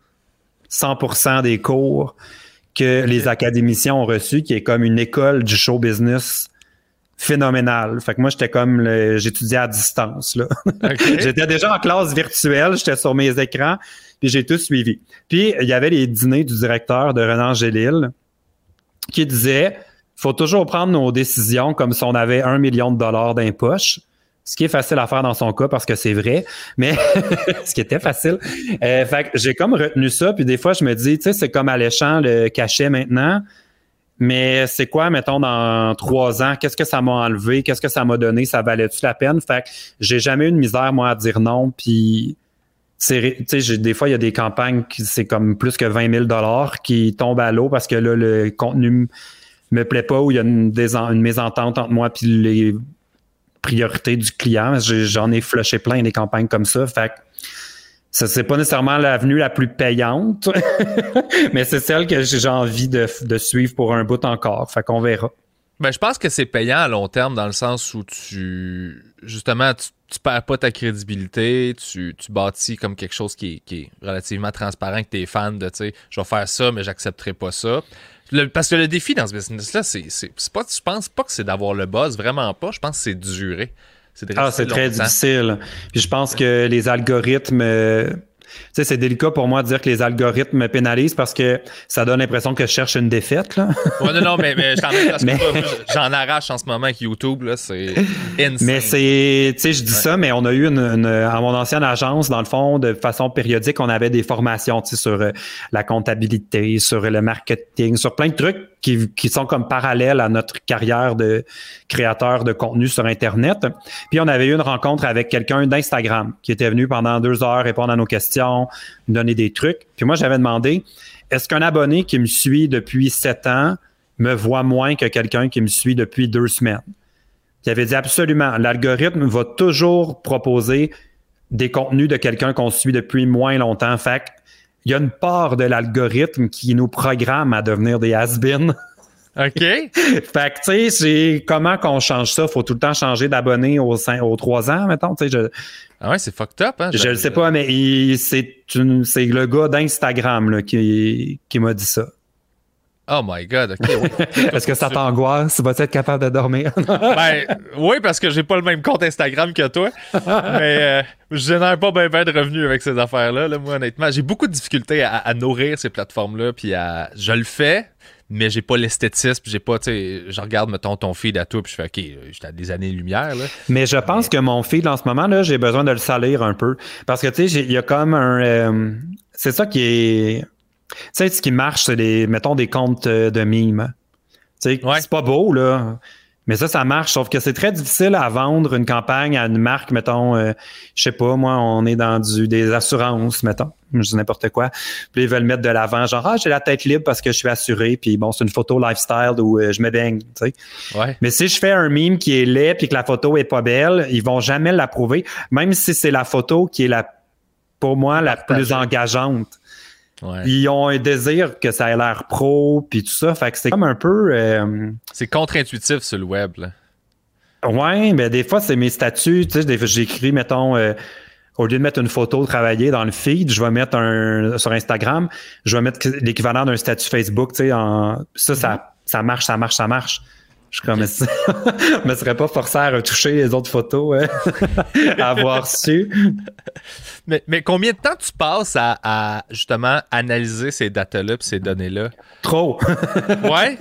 100% des cours que les académiciens ont reçus, qui est comme une école du show business phénoménal. Fait que moi, j'étais comme j'étudiais à distance. Là. j'étais déjà en classe virtuelle, j'étais sur mes écrans, puis j'ai tout suivi. Puis il y avait les dîners du directeur de Renan Gélil qui disait faut toujours prendre nos décisions comme si on avait un million de dollars d'impoche. Ce qui est facile à faire dans son cas parce que c'est vrai, mais ce qui était facile. Euh, fait que j'ai comme retenu ça, puis des fois je me dis, tu sais, c'est comme alléchant le cachet maintenant. Mais c'est quoi, mettons, dans trois ans, qu'est-ce que ça m'a enlevé? Qu'est-ce que ça m'a donné? Ça valait-tu la peine? Fait que j'ai jamais eu de misère, moi, à dire non. Puis, sais, des fois, il y a des campagnes qui c'est comme plus que 20 000 qui tombent à l'eau parce que là, le contenu me plaît pas ou il y a une, une mésentente entre moi puis les priorités du client. J'en ai flushé plein des campagnes comme ça. Fait ça, c'est pas nécessairement l'avenue la plus payante, mais c'est celle que j'ai envie de, suivre pour un bout encore. Fait qu'on verra.
Ben, je pense que c'est payant à long terme dans le sens où tu, justement, tu, perds pas ta crédibilité, tu, bâtis comme quelque chose qui est, relativement transparent, que tu es fan de, tu sais, je vais faire ça, mais j'accepterai pas ça. parce que le défi dans ce business-là, c'est, pas, je pense pas que c'est d'avoir le buzz, vraiment pas. Je pense que c'est durer.
C'est ah, c'est très difficile. Puis je pense que les algorithmes. Euh, sais, c'est délicat pour moi de dire que les algorithmes me pénalisent parce que ça donne l'impression que je cherche une défaite. Là.
Ouais, non, non, mais, mais j'en arrache en ce moment avec YouTube. Là, c'est insane.
Mais c'est, tu sais, je dis ça, mais on a eu une, à mon ancienne agence, dans le fond, de façon périodique, on avait des formations sur euh, la comptabilité, sur le marketing, sur plein de trucs qui, sont comme parallèles à notre carrière de créateur de contenu sur Internet. Puis on avait eu une rencontre avec quelqu'un d'Instagram qui était venu pendant deux heures répondre à nos questions, donner des trucs. Puis moi, j'avais demandé, est-ce qu'un abonné qui me suit depuis sept ans me voit moins que quelqu'un qui me suit depuis deux semaines? Il avait dit absolument, l'algorithme va toujours proposer des contenus de quelqu'un qu'on suit depuis moins longtemps. Fait il y a une part de l'algorithme qui nous programme à devenir des has-been.
OK.
fait que, tu sais, c'est comment qu'on change ça? Faut tout le temps changer d'abonné aux, aux 3 ans, mettons. Tu sais, je,
ah ouais, c'est fucked up, hein?
Je le sais pas, mais c'est le gars d'Instagram qui, qui m'a dit ça.
Oh my God, OK.
Est-ce que ça t'angoisse? Vas-tu être capable de dormir?
ben, oui, parce que j'ai pas le même compte Instagram que toi. mais euh, je génère pas bien ben de revenus avec ces affaires-là, là, moi, honnêtement. J'ai beaucoup de difficultés à, nourrir ces plateformes-là, puis à... je le fais, mais j'ai pas l'esthétisme, j'ai pas, tu sais, je regarde, mettons, ton feed à toi, puis je fais, OK, j'étais à des années-lumière, là.
Mais je pense que mon feed, en ce moment, là, j'ai besoin de le salir un peu. Parce que, tu sais, il y a comme un... Euh, c'est ça qui est tu sais, ce qui marche, c'est des, mettons, des comptes euh, de mimes. Tu sais, c'est pas beau, là. Mais ça, ça marche, sauf que c'est très difficile à vendre une campagne à une marque, mettons, euh, je sais pas, moi, on est dans du des assurances, mettons, je dis n'importe quoi. Puis ils veulent mettre de l'avant, genre, ah, j'ai la tête libre parce que je suis assuré, puis bon, c'est une photo lifestyle où euh, je me baigne, tu sais.
Ouais.
Mais si je fais un mime qui est laid puis que la photo est pas belle, ils vont jamais l'approuver, même si c'est la photo qui est la, pour moi, la plus engageante. Ils ont un désir que ça ait l'air pro, puis tout ça. Fait que c'est comme un peu. Euh,
c'est contre-intuitif sur le web. Là.
Ouais, mais des fois, c'est mes statuts. Tu sais, j'écris, mettons. Euh, au lieu de mettre une photo travaillée dans le feed, je vais mettre un sur Instagram, je vais mettre l'équivalent d'un statut Facebook, tu sais, en ça, ça, ça marche, ça marche, ça marche. Je comme me serais pas forcé à retoucher les autres photos hein, à avoir su.
Mais, mais, combien de temps tu passes à, justement analyser ces datas-là et ces données-là?
Trop.
ouais?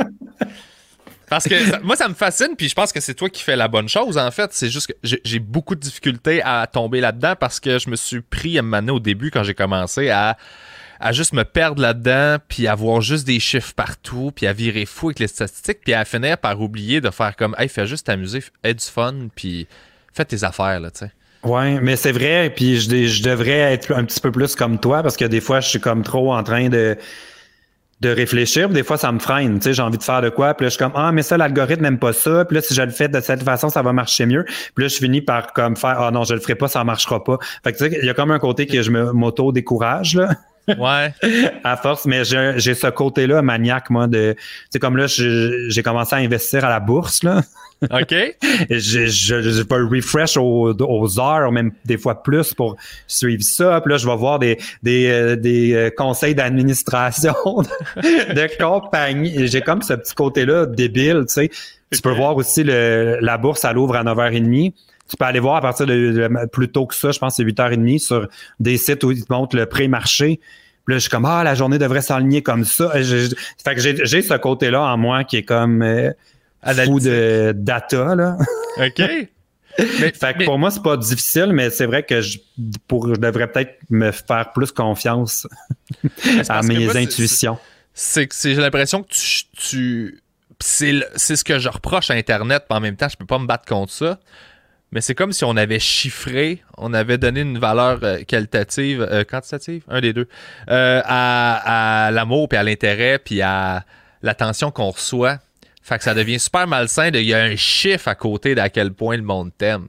Parce que moi, ça me fascine, puis je pense que c'est toi qui fais la bonne chose, en fait. C'est juste que j'ai beaucoup de difficultés à tomber là-dedans parce que je me suis pris à me au début, quand j'ai commencé, à à juste me perdre là-dedans, puis à voir juste des chiffres partout, puis à virer fou avec les statistiques, puis à finir par oublier de faire comme, hey, fais juste t'amuser, aie du fun, puis fais tes affaires, là, tu sais.
Ouais, mais c'est vrai, puis je, devrais être un petit peu plus comme toi parce que des fois, je suis comme trop en train de de réfléchir. Des fois, ça me freine. Tu sais, j'ai envie de faire de quoi. Puis là, je suis comme, ah, mais ça, l'algorithme n'aime pas ça. Puis là, si je le fais de cette façon, ça va marcher mieux. Puis là, je finis par comme faire, ah non, je le ferai pas, ça marchera pas. Fait que tu sais, il y a comme un côté que je me m'auto-décourage, là.
Ouais.
à force, mais j'ai ce côté-là maniaque, moi, de. C'est comme là, j'ai commencé à investir à la bourse, là.
OK.
je, je, je vais refresh aux, aux, heures, même des fois plus pour suivre ça. Puis là, je vais voir des, des, euh, des euh, conseils d'administration de compagnie. J'ai comme ce petit côté-là débile, tu sais. Tu peux voir aussi le, la bourse, à l'ouvre à 9h30 tu peux aller voir à partir de, plus tôt que ça, je pense que c'est 8h30 sur des sites où ils te montrent le pré-marché. Puis là, je suis comme Ah, la journée devrait s'aligner comme ça. fait que j'ai ce côté-là en moi qui est comme euh, fou de data. Là.
OK.
fait que pour moi, c'est pas difficile, mais c'est vrai que je, pour, je devrais peut-être me faire plus confiance à mes intuitions.
C'est que j'ai l'impression que tu, tu c'est ce que je reproche à Internet, mais en même temps, je peux pas me battre contre ça mais c'est comme si on avait chiffré, on avait donné une valeur euh, qualitative, euh, quantitative, un des deux, euh, à, à l'amour, puis à l'intérêt, puis à l'attention qu'on reçoit. Fait que ça devient super malsain. Il y a un chiffre à côté d'à quel point le monde t'aime.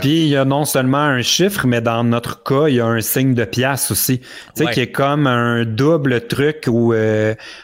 Puis
il y a non seulement un chiffre, mais dans notre cas, il y a un signe de pièce aussi. Tu sais, qui est comme un double truc où.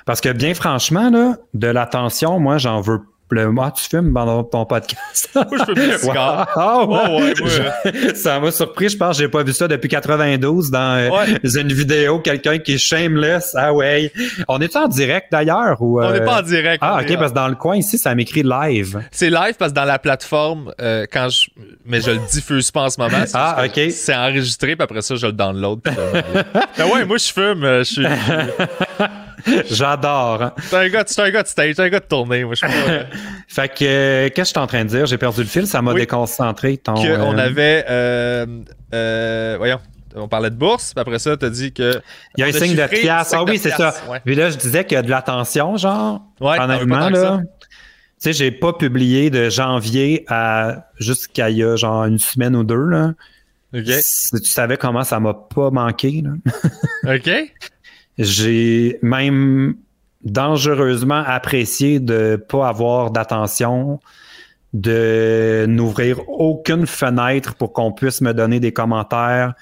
parce que bien franchement, là, de l'attention, moi, j'en veux ah, tu fumes pendant ton podcast.
moi, je fume des cigares. Oh, ouais,
ça m'a surpris. Je pense que j'ai pas vu ça depuis 92 dans euh, une vidéo. Quelqu'un qui est shameless. Ah ouais. On est en direct d'ailleurs? ou
On n'est pas en direct.
Ah, OK, parce que dans le coin ici, ça m'écrit live.
C'est live parce que dans la plateforme, euh, quand je... Mais je le diffuse pas en ce moment.
Ah, OK.
C'est enregistré, puis après ça, je le download. ben ouais, moi, je fume. Je suis...
J'adore. Hein.
C'est un gars, c'est un gars de stage, un gars de tournée. Moi, je
fait que, euh, qu'est-ce que je suis en train de dire? J'ai perdu le fil, ça m'a déconcentré. Ton,
que on euh, avait, euh, voyons, on parlait de bourse, puis après ça, tu as dit que.
Il y a un signe de pièce. Ah oui, c'est ça. Puis là, je disais qu'il y a de l'attention, genre. Ouais, honnêtement, là. Tu sais, j'ai pas publié de janvier à jusqu'à il y a genre une semaine ou deux, là.
OK.
tu savais comment ça m'a pas manqué,
là. OK.
J'ai même dangereusement apprécié de pas avoir d'attention, de n'ouvrir aucune fenêtre pour qu'on puisse me donner des commentaires,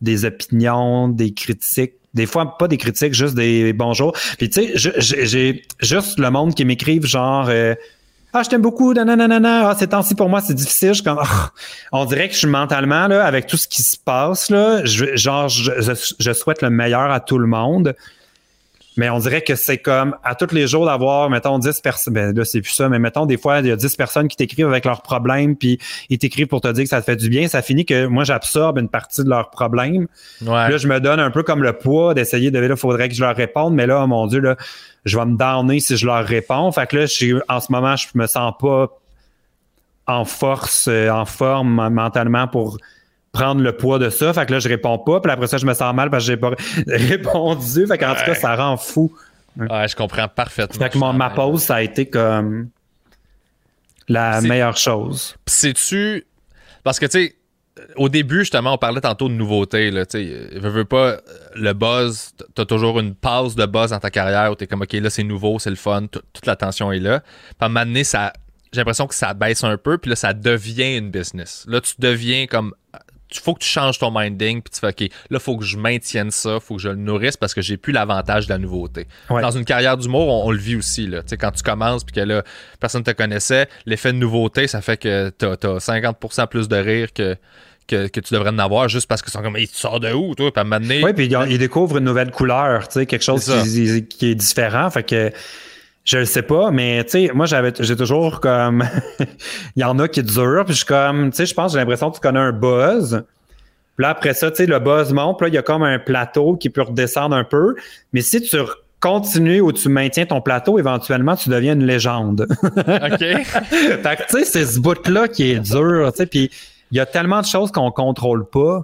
des opinions, des critiques. Des fois, pas des critiques, juste des bonjours. Puis tu sais, j'ai juste le monde qui m'écrive genre euh, ah, je t'aime beaucoup, nanana, ah, ces temps-ci pour moi, c'est difficile. Je comme, ah, on dirait que je suis mentalement, là, avec tout ce qui se passe, là, je, genre, je, souhaite le meilleur à tout le monde. Mais on dirait que c'est comme à tous les jours d'avoir, mettons, 10 personnes. Ben là, c'est plus ça, mais mettons, des fois, il y a 10 personnes qui t'écrivent avec leurs problèmes, puis ils t'écrivent pour te dire que ça te fait du bien. Ça finit que moi, j'absorbe une partie de leurs problèmes.
Ouais.
Là, je me donne un peu comme le poids d'essayer de là, faudrait que je leur réponde, mais là, oh mon Dieu, là, je vais me downer si je leur réponds. Fait que là, je en ce moment, je me sens pas en force, euh, en forme mentalement pour prendre le poids de ça. Fait que là, je réponds pas. Puis après ça, je me sens mal parce que j'ai pas répondu. Fait qu'en tout cas, ça rend fou.
Ouais, je comprends parfaitement.
Fait que ma pause, ça a été comme la meilleure chose.
C'est-tu. Parce que, tu sais, au début, justement, on parlait tantôt de nouveautés. Là, veux, veux pas, le buzz, t'as toujours une pause de buzz dans ta carrière où t'es comme, OK, là, c'est nouveau, c'est le fun, toute l'attention est là. Puis à un moment donné, ça, j'ai l'impression que ça baisse un peu, puis là, ça devient une business. Là, tu deviens comme il faut que tu changes ton minding puis tu fais OK, là il faut que je maintienne ça, faut que je le nourrisse parce que j'ai plus l'avantage de la nouveauté. Dans une carrière d'humour, on, le vit aussi là, tu sais quand tu commences puis que là personne te connaissait, l'effet de nouveauté, ça fait que tu as, 50% plus de rire que que, tu devrais en avoir juste parce que sont comme, tu sors de où, toi? Puis à
Oui, puis ils, découvrent une nouvelle couleur, tu sais, quelque chose qui, qui, est différent. Fait que je le sais pas, mais tu sais, moi j'avais j'ai toujours comme il y en a qui durent, puis je suis comme, tu sais, je pense j'ai l'impression que tu connais un buzz. Puis là après ça, tu sais, le buzz monte, puis là il y a comme un plateau qui peut redescendre un peu, mais si tu continues ou tu maintiens ton plateau, éventuellement tu deviens une légende.
OK.
fait que tu sais, c'est ce bout là qui est dur, tu sais, puis il y a tellement de choses qu'on contrôle pas.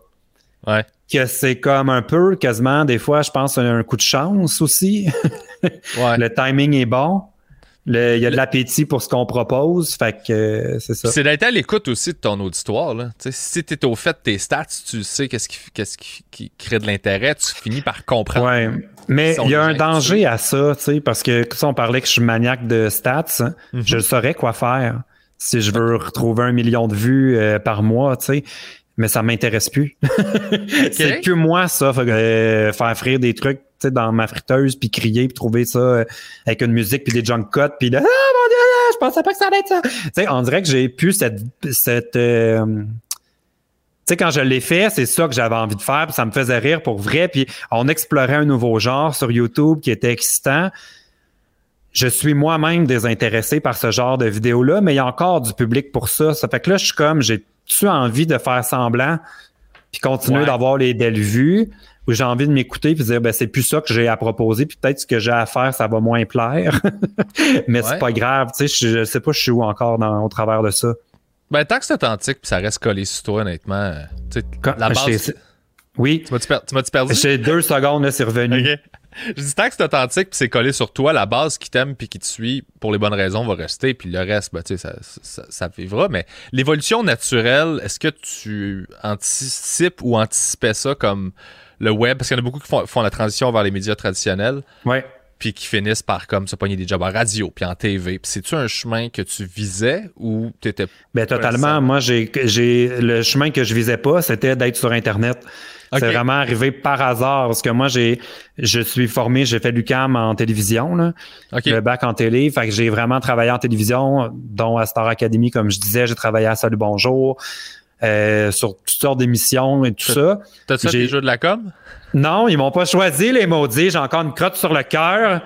Ouais
que c'est comme un peu quasiment des fois je pense un coup de chance aussi.
ouais.
Le timing est bon. il y a de l'appétit pour ce qu'on propose. Fait que euh, c'est ça.
C'est d'être à l'écoute aussi de ton auditoire. Là. si tu es au fait de tes stats, tu sais qu'est-ce qui, qu'est-ce qui, crée de l'intérêt, tu finis par comprendre.
Ouais. Mais il y a un danger à ça, parce que si on parlait que je suis maniaque de stats, hein, mhm. je saurais quoi faire si je veux retrouver un million de vues euh, par mois, mais ça m'intéresse plus. c'est que moi, ça, euh, faire frire des trucs dans ma friteuse, puis crier, puis trouver ça euh, avec une musique, puis des junk cuts, puis de « Ah, mon Dieu, je pensais pas que ça allait être ça! » Tu on dirait que j'ai plus cette... cette euh, tu sais, quand je l'ai fait, c'est ça que j'avais envie de faire, puis ça me faisait rire pour vrai, puis on explorait un nouveau genre sur YouTube qui était excitant. Je suis moi-même désintéressé par ce genre de vidéo-là, mais il y a encore du public pour ça. Ça fait que là, je suis comme, j'ai tu envie de faire semblant puis continuer d'avoir les belles vues? Ou j'ai envie de m'écouter puis dire ben c'est plus ça que j'ai à proposer puis peut-être ce que j'ai à faire ça va moins plaire. Mais c'est pas grave tu sais je, sais pas je suis où encore dans, au travers de ça.
Ben tant que c'est authentique puis ça reste collé sur toi honnêtement euh, tu sais la base
oui.
tu m'as-tu perdu?
J'ai deux secondes là c'est revenu
je dis tant que c'est authentique puis c'est collé sur toi, la base qui t'aime puis qui te suit pour les bonnes raisons va rester puis le reste, ben, ça, ça, ça, vivra. Mais l'évolution naturelle, est-ce que tu anticipes ou anticipais ça comme le web? Parce qu'il y en a beaucoup qui font, la transition vers les médias traditionnels.
Ouais.
Puis qui finissent par comme se pogner des jobs en radio puis en TV. Puis c'est-tu un chemin que tu visais ou t'étais.
Ben totalement. Moi, j'ai le chemin que je visais pas, c'était d'être sur Internet. C'est vraiment arrivé par hasard parce que moi, j'ai, je suis formé, j'ai fait l'UCAM en télévision, là, le bac en télé. Fait que j'ai vraiment travaillé en télévision, dont à Star Academy, comme je disais, j'ai travaillé à Salut Bonjour, euh, sur toutes sortes d'émissions et tout ça.
T'as-tu fait des jeux de la com?
Non, ils m'ont pas choisi, les maudits. J'ai encore une crotte sur le cœur.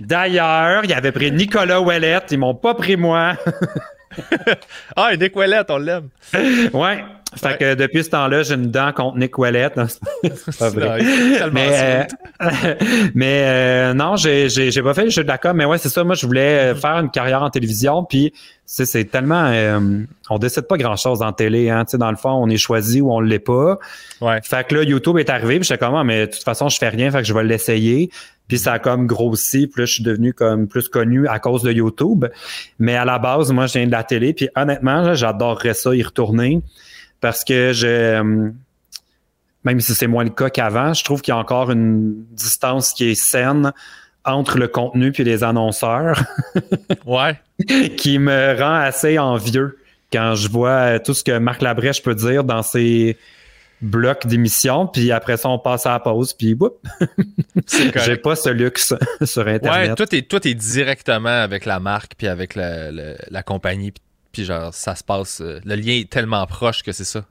D'ailleurs, ils avaient pris Nicolas Ouellette, ils m'ont pas pris moi.
ah, Nick Ouellette, on l'aime.
ouais. Fait que depuis ce temps-là, j'ai une dent contre Nick Ouellet. pas vrai. mais euh, mais euh, non, j'ai, j'ai, pas fait le jeu de la com, mais ouais, c'est ça. Moi, je voulais euh, mm-hmm. faire une carrière en télévision, puis c'est, c'est tellement... on décide pas grand-chose en télé. Hein. sais, dans le fond, on est choisi ou on l'est pas.
Ouais.
Fait que là, YouTube est arrivé, puis j'étais comme, ah, mais de toute façon, je fais rien, fait que je vais l'essayer. Puis ça a comme grossi, puis là, je suis devenu comme plus connu à cause de YouTube. Mais à la base, moi, je viens de la télé, puis honnêtement, j'adorerais ça, y retourner parce que je euh, même si c'est moins le cas qu'avant, je trouve qu'il y a encore une distance qui est saine entre le contenu puis les annonceurs.
ouais.
qui me rend assez envieux quand je vois tout ce que Marc Labrèche peut dire dans ses blocs d'émissions, puis après ça, on passe à la pause, puis boum! J'ai pas ce luxe sur Internet.
Ouais, toi, t'es, directement avec la marque, puis avec la, la compagnie, puis genre, ça se passe. Euh, le lien est tellement proche que c'est ça.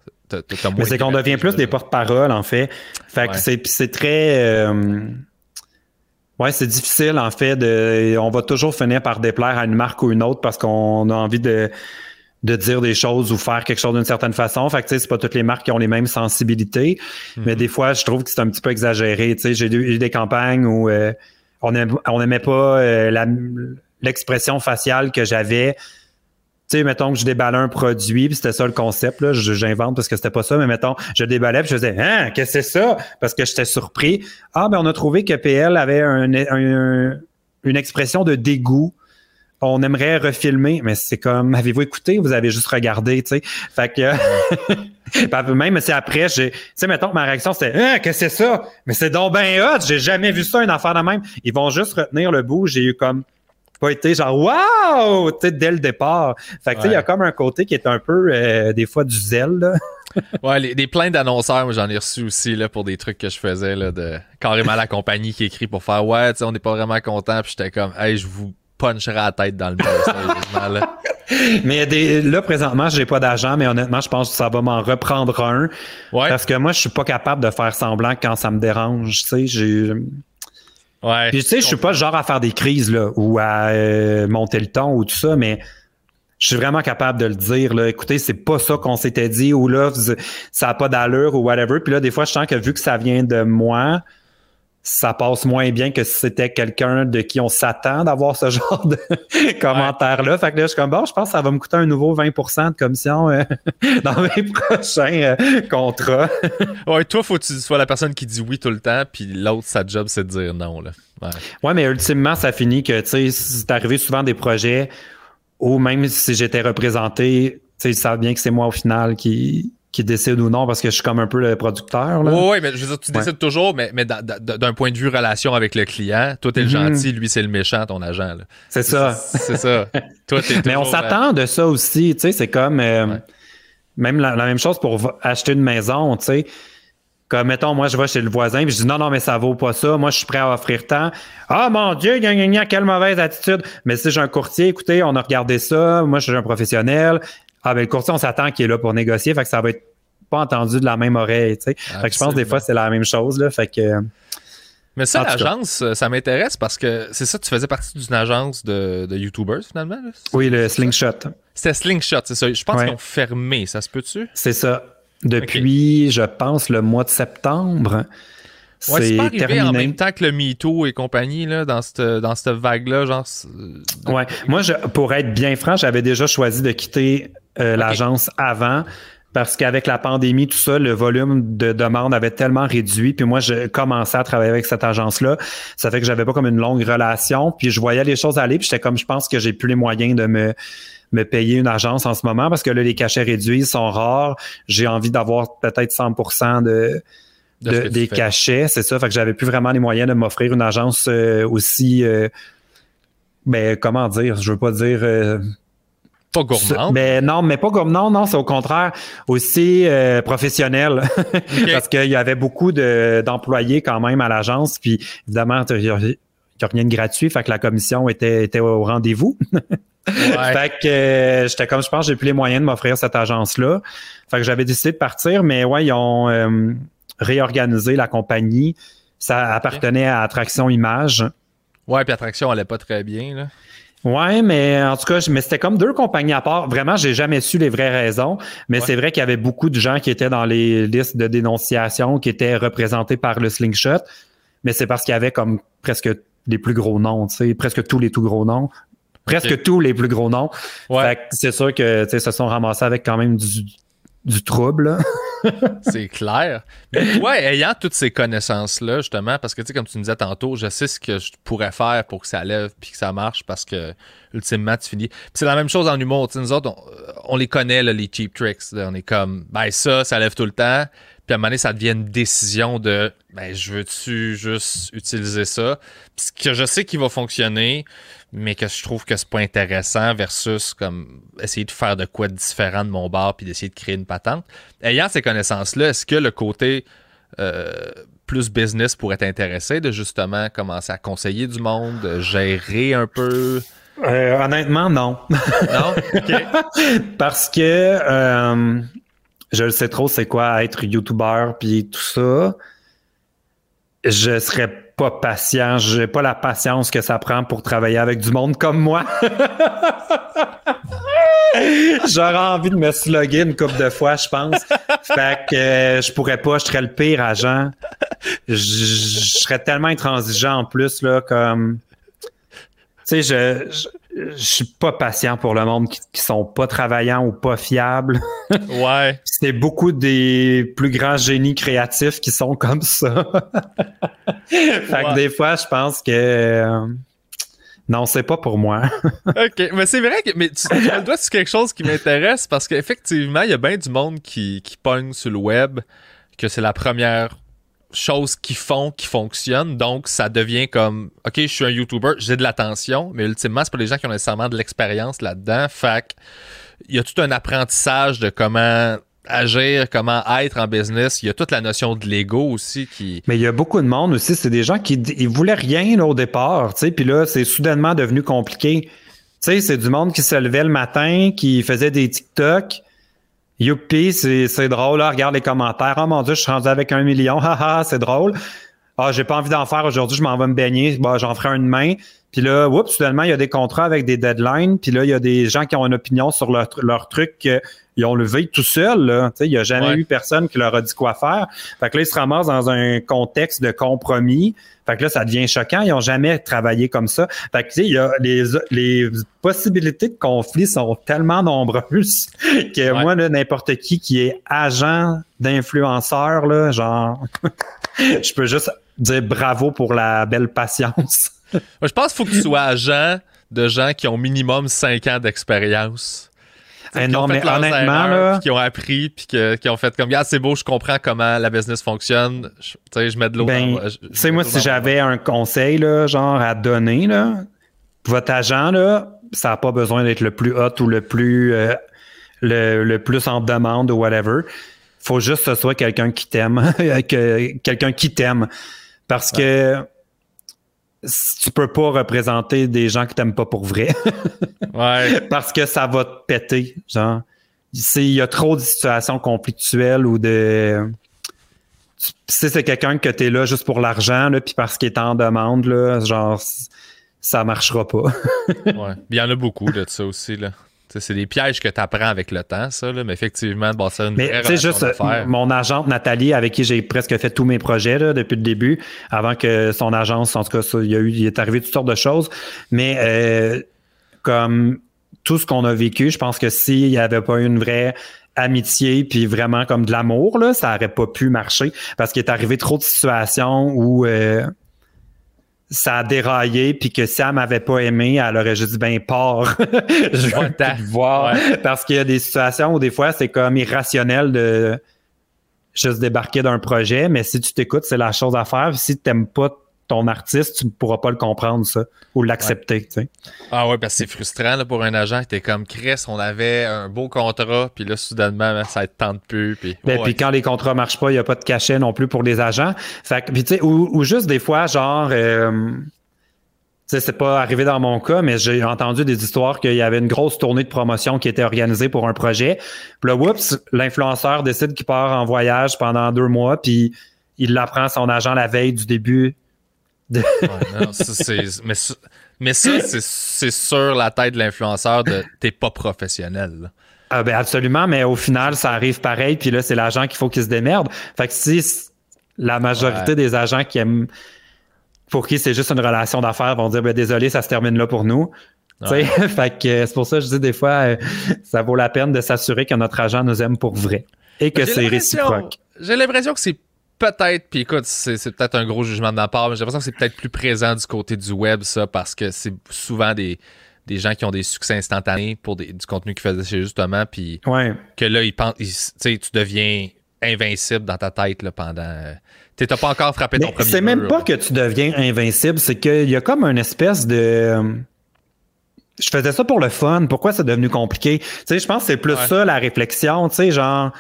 Mais c'est qu'on devient plus des porte-parole, en fait. Fait que c'est très. Euh, ouais, c'est difficile, en fait. De, on va toujours finir par déplaire à une marque ou une autre parce qu'on a envie de, de dire des choses ou faire quelque chose d'une certaine façon. Fait que, tu sais, c'est pas toutes les marques qui ont les mêmes sensibilités. Mais mhm. des fois, je trouve que c'est un petit peu exagéré. Tu sais, j'ai eu des campagnes où euh, on n'aimait pas l'expression faciale que j'avais sais, mettons que je déballais un produit, puis c'était ça le concept, là, j'invente parce que c'était pas ça, mais mettons, je déballais, puis je faisais, hein, qu'est-ce que c'est ça? Parce que j'étais surpris. Ah, ben on a trouvé que PL avait un, une expression de dégoût. On aimerait refilmer, mais c'est comme, avez-vous écouté? Ou vous avez juste regardé, tu sais? Fait que, même si après, j'ai, tu sais, mettons que ma réaction c'était, hein, qu'est-ce que c'est ça? Mais c'est donc ben hot, j'ai jamais vu ça, une affaire de même. Ils vont juste retenir le bout, j'ai eu comme, pas été genre waouh tu sais dès le départ fait que tu sais il y a comme un côté qui est un peu euh, des fois du zèle là.
ouais les, des pleins d'annonceurs j'en ai reçu aussi là pour des trucs que je faisais là de carrément la compagnie qui écrit pour faire ouais tu sais on n'est pas vraiment content puis j'étais comme hey je vous puncherai la tête dans le mur là.
mais des, là présentement j'ai pas d'argent mais honnêtement je pense que ça va m'en reprendre un ouais. parce que moi je suis pas capable de faire semblant quand ça me dérange tu sais j'ai Tu sais, je suis pas genre à faire des crises ou à euh, monter le ton ou tout ça, mais je suis vraiment capable de le dire là. Écoutez, c'est pas ça qu'on s'était dit ou là ça a pas d'allure ou whatever. Puis là, des fois, je sens que vu que ça vient de moi, ça passe moins bien que si c'était quelqu'un de qui on s'attend d'avoir ce genre de commentaire-là. Fait que là, je suis comme, bon, je pense que ça va me coûter un nouveau 20% de commission euh, dans mes prochains euh, contrats.
ouais, toi, faut que tu sois la personne qui dit oui tout le temps, puis l'autre, sa job, c'est de dire non. Là.
Ouais. ouais, mais ultimement, ça finit que, tu sais, c'est arrivé souvent des projets où même si j'étais représenté, tu sais, ils savent bien que c'est moi au final qui, qui décide ou non parce que je suis comme un peu le producteur.
Oui, mais je veux dire, tu décides toujours, mais, mais d'un point de vue relation avec le client, toi, t'es le mhm. gentil, lui, c'est le méchant, ton agent.
C'est ça.
C'est ça. toi,
mais on s'attend de ça aussi, tu sais, c'est comme euh, même la, même chose pour acheter une maison, tu sais. Comme, mettons, moi, je vais chez le voisin, puis je dis non, non, mais ça vaut pas ça. Moi, je suis prêt à offrir tant. Ah, mon Dieu, gna, gna, gna, quelle mauvaise attitude. Mais si j'ai un courtier, écoutez, on a regardé ça. Moi, je suis un professionnel. Ah, ben, le courtier, on s'attend qu'il est là pour négocier. Fait que ça va être pas entendu de la même oreille, tu sais. Fait que je pense des fois, c'est la même chose, là. Fait que.
Mais ça, l'agence, ça m'intéresse parce que c'est ça, tu faisais partie d'une agence de, de YouTubers finalement?
Oui, le Slingshot.
C'était Slingshot, c'est ça. Je pense qu'ils ont fermé, ça se peut-tu?
C'est ça. Depuis, je pense, le mois de septembre.
Ouais, c'est pas arrivé en même temps que le MeToo et compagnie, là, dans cette, dans cette vague-là, genre.
Ouais. Moi, je, pour être bien franc, j'avais déjà choisi de quitter euh, l'agence avant parce qu'avec la pandémie, tout ça, le volume de demandes avait tellement réduit. Puis moi, je commençais à travailler avec cette agence-là. Ça fait que j'avais pas comme une longue relation. Puis je voyais les choses aller. Puis j'étais comme, je pense que j'ai plus les moyens de me me payer une agence en ce moment parce que là, les cachets réduits sont rares. J'ai envie d'avoir peut-être 100 de, des cachets. C'est ça. Fait que j'avais plus vraiment les moyens de m'offrir une agence euh, aussi, euh, ben, comment dire, je veux pas dire... Euh,
pas gourmand.
Mais non, mais pas comme non, non, c'est au contraire aussi professionnel. Parce qu'il y avait beaucoup d'employés quand même à l'agence. Puis évidemment, il n'y a, rien de gratuit. Fait que la commission était, était au rendez-vous. fait que euh, j'étais comme je pense j'ai plus les moyens de m'offrir cette agence-là. Fait que j'avais décidé de partir, mais ouais, ils ont euh, réorganisé la compagnie. Ça appartenait à Attraction Image.
Ouais, puis Attraction allait pas très bien, là.
Ouais, mais en tout cas, mais c'était comme deux compagnies à part. Vraiment, j'ai jamais su les vraies raisons, mais c'est vrai qu'il y avait beaucoup de gens qui étaient dans les listes de dénonciation, qui étaient représentés par le slingshot, mais c'est parce qu'il y avait comme presque les plus gros noms, tu sais, presque tous les tout gros noms, presque tous les plus gros noms. Ouais. c'est sûr que se sont ramassés avec quand même du, du trouble.
c'est clair. Mais toi, ayant toutes ces connaissances-là, justement, parce que, tu sais, comme tu me disais tantôt, je sais ce que je pourrais faire pour que ça lève puis que ça marche parce que, ultimement, tu finis. c'est la même chose en humour. sais, nous autres, on, les connaît, là, les cheap tricks. On est comme, ben, ça, ça lève tout le temps. Puis à un moment donné, ça devient une décision de, ben, je veux-tu juste utiliser ça? Puis que je sais qu'il va fonctionner, mais que je trouve que c'est pas intéressant versus comme essayer de faire de quoi de différent de mon bar puis d'essayer de créer une patente. Ayant ces connaissances-là, est-ce que le côté euh, plus business pourrait t'intéresser de justement commencer à conseiller du monde, de gérer un peu?
Euh, honnêtement, non.
Non?
Parce que euh, je le sais trop c'est quoi être YouTuber puis tout ça. Je serais pas patient. J'ai pas la patience que ça prend pour travailler avec du monde comme moi. J'aurais envie de me slugger une couple de fois, je pense. Fait que euh, je pourrais pas, je serais le pire agent. Je, serais tellement intransigeant en plus, là, comme. Tu sais, je, je suis pas patient pour le monde qui, sont pas travaillants ou pas fiables.
Ouais.
c'est beaucoup des plus grands génies créatifs qui sont comme ça. fait que des fois, je pense que euh, non, c'est pas pour moi.
OK, mais c'est vrai que mais tu, tu le doigt sur quelque chose qui m'intéresse? Parce qu'effectivement, il y a bien du monde qui, qui pogne sur le web que c'est la première choses qui font, qui fonctionnent. Donc, ça devient comme, OK, je suis un YouTuber, j'ai de l'attention, mais ultimement, c'est pas les gens qui ont nécessairement de l'expérience là-dedans. Fait il y a tout un apprentissage de comment agir, comment être en business. Il y a toute la notion de l'ego aussi qui.
Mais il y a beaucoup de monde aussi. C'est des gens qui ils voulaient rien au départ, tu sais, puis là, c'est soudainement devenu compliqué. Tu sais, c'est du monde qui se levait le matin, qui faisait des TikTok, Youpi, c'est drôle, là. regarde les commentaires. Oh mon Dieu, je suis rendu avec un million, haha, c'est drôle. Ah, j'ai pas envie d'en faire aujourd'hui, je m'en vais me baigner, bah, j'en ferai un demain. Puis là, oups, soudainement, il y a des contrats avec des deadlines. Puis là, il y a des gens qui ont une opinion sur leur, leur truc qu'ils ont levé tout seul. Là. il n'y a jamais eu personne qui leur a dit quoi faire. Fait que là, ils se ramassent dans un contexte de compromis. Fait que là, ça devient choquant. Ils n'ont jamais travaillé comme ça. Fait que, tu sais, il y a les, les possibilités de conflit sont tellement nombreuses que moi, n'importe qui qui est agent d'influenceur, là, genre, je peux juste dire bravo pour la belle patience.
je pense qu'il faut que tu sois agent de gens qui ont minimum 5 ans d'expérience.
Eh non, mais honnêtement, là...
qui ont appris, puis qui ont fait comme, ah, c'est beau, je comprends comment la business fonctionne. Tu sais, je mets de l'eau
ben, Tu sais, moi, si j'avais un conseil, là, genre, à donner, là, votre agent, là, ça n'a pas besoin d'être le plus hot ou le plus, euh, le, plus en demande ou whatever. Faut juste que ce soit quelqu'un qui t'aime, quelqu'un qui t'aime. Parce que tu peux pas représenter des gens qui t'aiment pas pour vrai.
ouais.
Parce que ça va te péter, genre. Il y a trop de situations conflictuelles ou de. Si c'est quelqu'un que tu es là juste pour l'argent, puis parce qu'il est en demande, là, genre, ça marchera pas.
ouais. Il y en a beaucoup de ça aussi, là. C'est des pièges que tu apprends avec le temps, ça, là, mais effectivement, bon, c'est une mais, vraie juste
mon agente Nathalie, avec qui j'ai presque fait tous mes projets là, depuis le début, avant que son agence, en tout cas, il, y a eu, il est arrivé toutes sortes de choses. Mais euh, comme tout ce qu'on a vécu, je pense que s'il n'y avait pas eu une vraie amitié puis vraiment comme de l'amour, là, ça n'aurait pas pu marcher parce qu'il est arrivé trop de situations où euh, ça a déraillé puis que si elle m'avait pas aimé, elle aurait juste dit ben pars. je veux te voir parce qu'il y a des situations où des fois c'est comme irrationnel de juste débarquer d'un projet, mais si tu t'écoutes, c'est la chose à faire. Si tu n'aimes pas ton artiste, tu ne pourras pas le comprendre, ça, ou l'accepter.
Ah ouais, parce que c'est frustrant là, pour un agent. T'es comme Chris, on avait un beau contrat, puis là, soudainement, ça ne tente plus. Puis,
ben, puis quand les contrats ne marchent pas, il n'y a pas de cachet non plus pour les agents. Fait puis, ou, ou juste des fois, genre. Euh, c'est pas arrivé dans mon cas, mais j'ai entendu des histoires qu'il y avait une grosse tournée de promotion qui était organisée pour un projet. Puis là, oups, l'influenceur décide qu'il part en voyage pendant deux mois, puis il l'apprend à son agent la veille du début
mais, ça, c'est sur la tête de l'influenceur de t'es pas professionnel.
Ah ben absolument, mais au final, ça arrive pareil, puis là, c'est l'agent qu'il faut qu'il se démerde. Fait que si la majorité des agents qui aiment pour qui c'est juste une relation d'affaires vont dire ben désolé, ça se termine là pour nous. fait que c'est pour ça que je dis des fois, euh, ça vaut la peine de s'assurer que notre agent nous aime pour vrai et que c'est réciproque.
J'ai l'impression que c'est peut-être, puis écoute, c'est, peut-être un gros jugement de ma part, mais j'ai l'impression que c'est peut-être plus présent du côté du web, ça, parce que c'est souvent des, des gens qui ont des succès instantanés pour du contenu qu'ils faisaient chez justement, puis que là, ils pensent, tu deviens invincible dans ta tête là, pendant. Tu n'as pas encore frappé ton premier
C'est même pas que tu deviens invincible, c'est qu'il y a comme une espèce de. Je faisais ça pour le fun. Pourquoi c'est devenu compliqué? Tu sais, je pense que c'est plus ça la réflexion. Tu sais, genre,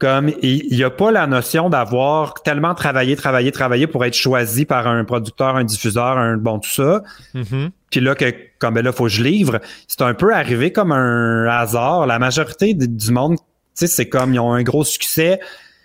comme il n'y a pas la notion d'avoir tellement travaillé, travaillé, travaillé pour être choisi par un producteur, un diffuseur, un bon tout ça. Mm-hmm. Puis là, que comme ben là, faut que je livre. C'est un peu arrivé comme un hasard. La majorité du monde, tu sais, c'est comme ils ont un gros succès.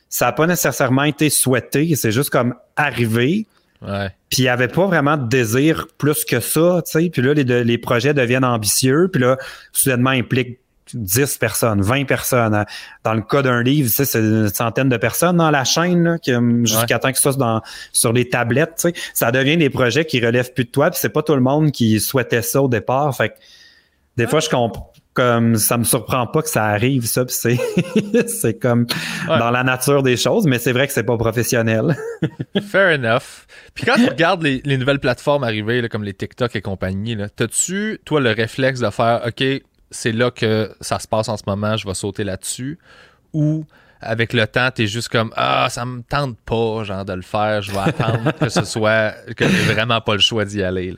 Ça n'a pas nécessairement été souhaité. C'est juste comme arrivé.
Ouais.
Puis il n'y avait pas vraiment de désir plus que ça, tu sais. Puis là, les, les projets deviennent ambitieux. Puis là, soudainement, impliquent 10 personnes, 20 personnes. Dans le cas d'un livre, c'est une centaine de personnes dans la chaîne, jusqu'à temps que ça soit sur les tablettes. Ça devient des projets qui relèvent plus de toi, puis c'est pas tout le monde qui souhaitait ça au départ. Fait des fois, je comprends comme ça me surprend pas que ça arrive ça c'est c'est comme dans la nature des choses mais c'est vrai que c'est pas professionnel
fair enough puis quand tu regardes les, nouvelles plateformes arriver comme les TikTok et compagnie t'as-tu toi le réflexe de faire ok c'est là que ça se passe en ce moment, je vais sauter là-dessus. Ou avec le temps, tu es juste comme Ah, ça me tente pas, genre, de le faire, je vais attendre que ce soit, que j'ai vraiment pas le choix d'y aller.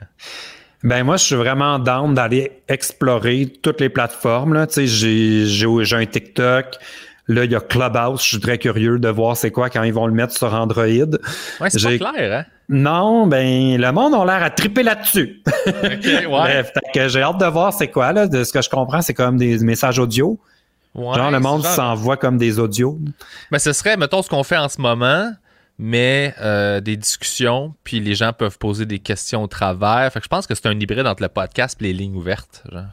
Ben moi, je suis vraiment down d'aller explorer toutes les plateformes. J'ai un TikTok, Là, il y a Clubhouse. Je suis très curieux de voir c'est quoi quand ils vont le mettre sur Android.
Ouais, c'est pas clair, hein?
Non, ben le monde a l'air à triper là-dessus.
ouais. Bref,
j'ai hâte de voir c'est quoi là. De ce que je comprends, c'est comme des messages audio. Ouais, genre le monde s'envoie comme des audios.
Mais ce serait, mettons, ce qu'on fait en ce moment, mais euh, des discussions, puis les gens peuvent poser des questions au travers. Fait que je pense que c'est un hybride entre le podcast et les lignes ouvertes. Genre.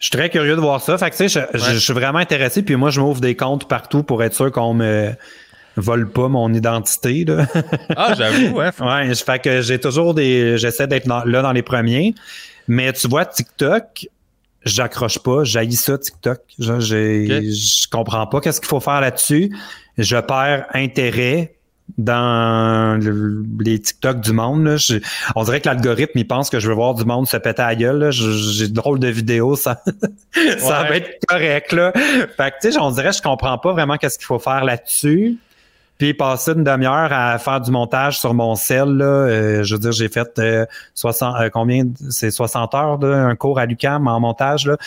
Je suis très curieux de voir ça. Fait que, tu sais, je, je, suis vraiment intéressé. Puis moi, je m'ouvre des comptes partout pour être sûr qu'on me vole pas mon identité. Là.
Ah, j'avoue, ouais.
ouais, fait que j'ai toujours des. J'essaie d'être là dans les premiers. Mais tu vois, TikTok, j'accroche pas. J'haïs ça, TikTok. Genre, Je comprends pas qu'est-ce qu'il faut faire là-dessus. Je perds intérêt dans les TikTok du monde. on dirait que l'algorithme, il pense que je veux voir du monde se péter à la gueule. J'ai drôle de vidéos, ça, ça va être correct. Là. Fait que, tu sais, on dirait que je comprends pas vraiment qu'est-ce qu'il faut faire là-dessus. Puis passer une demi-heure à faire du montage sur mon sel, là, euh, je veux dire, j'ai fait euh, 60, euh, combien, c'est 60 heures d'un cours à l'UCAM en montage. Là.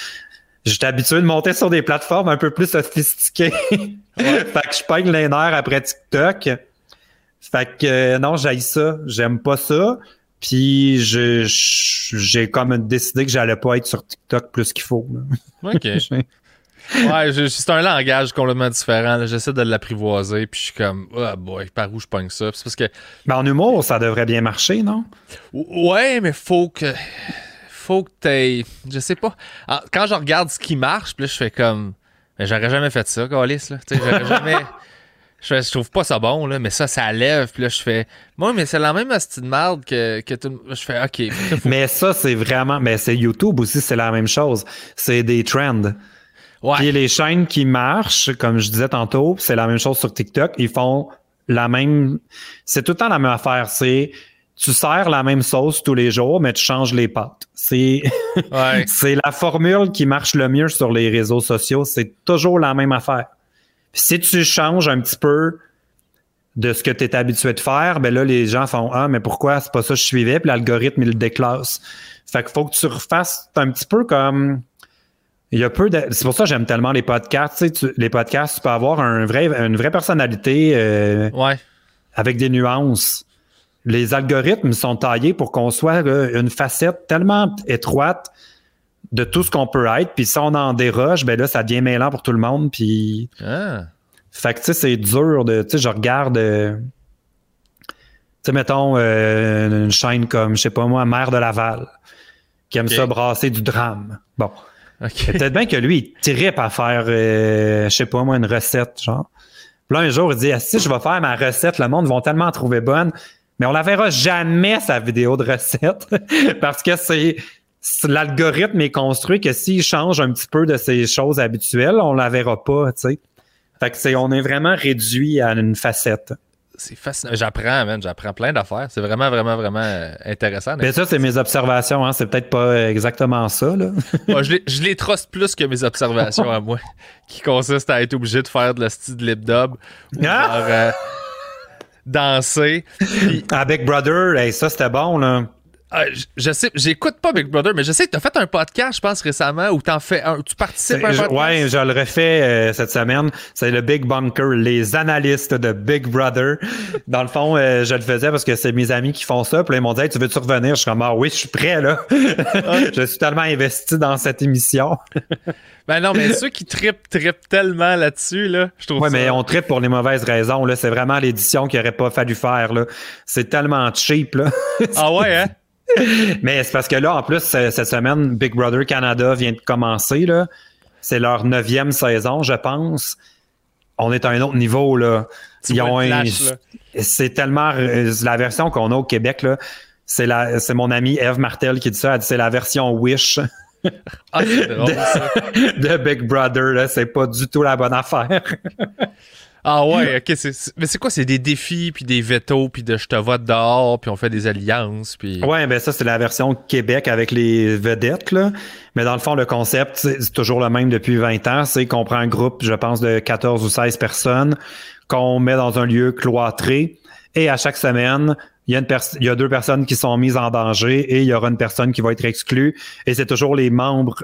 J'étais habitué de monter sur des plateformes un peu plus sophistiquées. fait que je peigne les nerfs après TikTok. Fait que euh, non, j'aille ça. J'aime pas ça. Puis j'ai comme décidé que j'allais pas être sur TikTok plus qu'il faut.
OK. ouais, c'est un langage complètement différent. J'essaie de l'apprivoiser, puis je suis comme, oh boy, par où je pogne ça? C'est parce que.
Mais en humour, ça devrait bien marcher, non?
Ouais, mais faut que. Faut que t'aies. Je sais pas. Ah, quand je regarde ce qui marche, puis là, je fais comme. Mais j'aurais jamais fait ça, Calis, là. J'aurais jamais. Je, trouve pas ça bon, là, mais ça, ça lève. Puis là, je fais, moi, mais c'est la même astuce de merde que, que tout. Je fais, OK.
Mais ça, c'est vraiment. Mais c'est YouTube aussi, c'est la même chose. C'est des trends. Ouais. Puis les chaînes qui marchent, comme je disais tantôt, c'est la même chose sur TikTok. Ils font la même. C'est tout le temps la même affaire. C'est tu sers la même sauce tous les jours, mais tu changes les pâtes. C'est ouais. c'est la formule qui marche le mieux sur les réseaux sociaux. C'est toujours la même affaire si tu changes un petit peu de ce que tu es habitué de faire, ben là, les gens font Ah, mais pourquoi? C'est pas ça que je suivais? Puis l'algorithme, il le déclasse. Fait qu'il faut que tu refasses un petit peu comme. Il y a peu de. C'est pour ça que j'aime tellement les podcasts. Tu sais, les podcasts, tu peux avoir un vrai, une vraie personnalité euh,
ouais.
avec des nuances. Les algorithmes sont taillés pour qu'on soit une facette tellement étroite de tout ce qu'on peut être. Puis si on en déroge, ben là, ça devient mêlant pour tout le monde. Puis.
Ah.
Fait que, tu sais, c'est dur de. Tu sais, je regarde. Euh, tu sais, mettons euh, une chaîne comme, je sais pas moi, Mère de Laval, qui aime ça brasser du drame. Bon. Peut-être bien que lui, il trippe à faire, euh, je sais pas moi, une recette, genre. Puis là, un jour, il dit, ah, si je vais faire ma recette, le monde vont tellement trouver bonne, mais on la verra jamais, sa vidéo de recette, parce que c'est l'algorithme est construit que s'il change un petit peu de ses choses habituelles, on la verra pas, tu sais. Fait que c'est, on est vraiment réduit à une facette.
C'est fascinant. J'apprends, man. J'apprends plein d'affaires. C'est vraiment, vraiment, vraiment euh, intéressant.
Mais ça, c'est mes observations. Hein. C'est peut-être pas exactement ça. Là.
je, les, je les trosse plus que mes observations à moi, qui consistent à être obligé de faire de la style lip dub ou ah! euh, danser.
Avec Brother, ça, c'était bon. là.
Ah, je, sais, j'écoute pas Big Brother, mais je sais que tu as fait un podcast, je pense, récemment, où en fais un, tu participes à un podcast.
Ouais, je le refais euh, cette semaine. C'est le Big Bunker, les analystes de Big Brother. Dans le fond, euh, je le faisais parce que c'est mes amis qui font ça. Puis là, ils m'ont dit Tu veux-tu revenir? Je suis comme Ah oui, je suis prêt là. je suis tellement investi dans cette émission.
ben non, mais ceux qui tripent, tripent tellement là-dessus, là, je trouve
Ouais, mais on trippe pour les mauvaises raisons. Là. C'est vraiment l'édition qu'il aurait pas fallu faire. Là. C'est tellement cheap. Là.
ah ouais, hein?
Mais c'est parce que là, en plus, cette semaine, Big Brother Canada vient de commencer. Là. C'est leur neuvième saison, je pense. On est à un autre niveau. Là. C'est tellement. La version qu'on a au Québec, là, c'est, la, c'est mon ami Eve Martel qui dit ça. Elle dit c'est la version Wish.
Ah, drôle, de, ça.
de, Big Brother, là, c'est pas du tout la bonne affaire.
Ah ouais, ok. mais c'est quoi? C'est des défis, puis des veto, puis de je te vote dehors, puis on fait des alliances, puis...
Ouais, ben ça, c'est la version Québec avec les vedettes, là. Mais dans le fond, le concept, c'est toujours le même depuis 20 ans. C'est qu'on prend un groupe, je pense, de 14 ou 16 personnes qu'on met dans un lieu cloîtré. Et à chaque semaine, il y, a une il y a deux personnes qui sont mises en danger et il y aura une personne qui va être exclue. Et c'est toujours les membres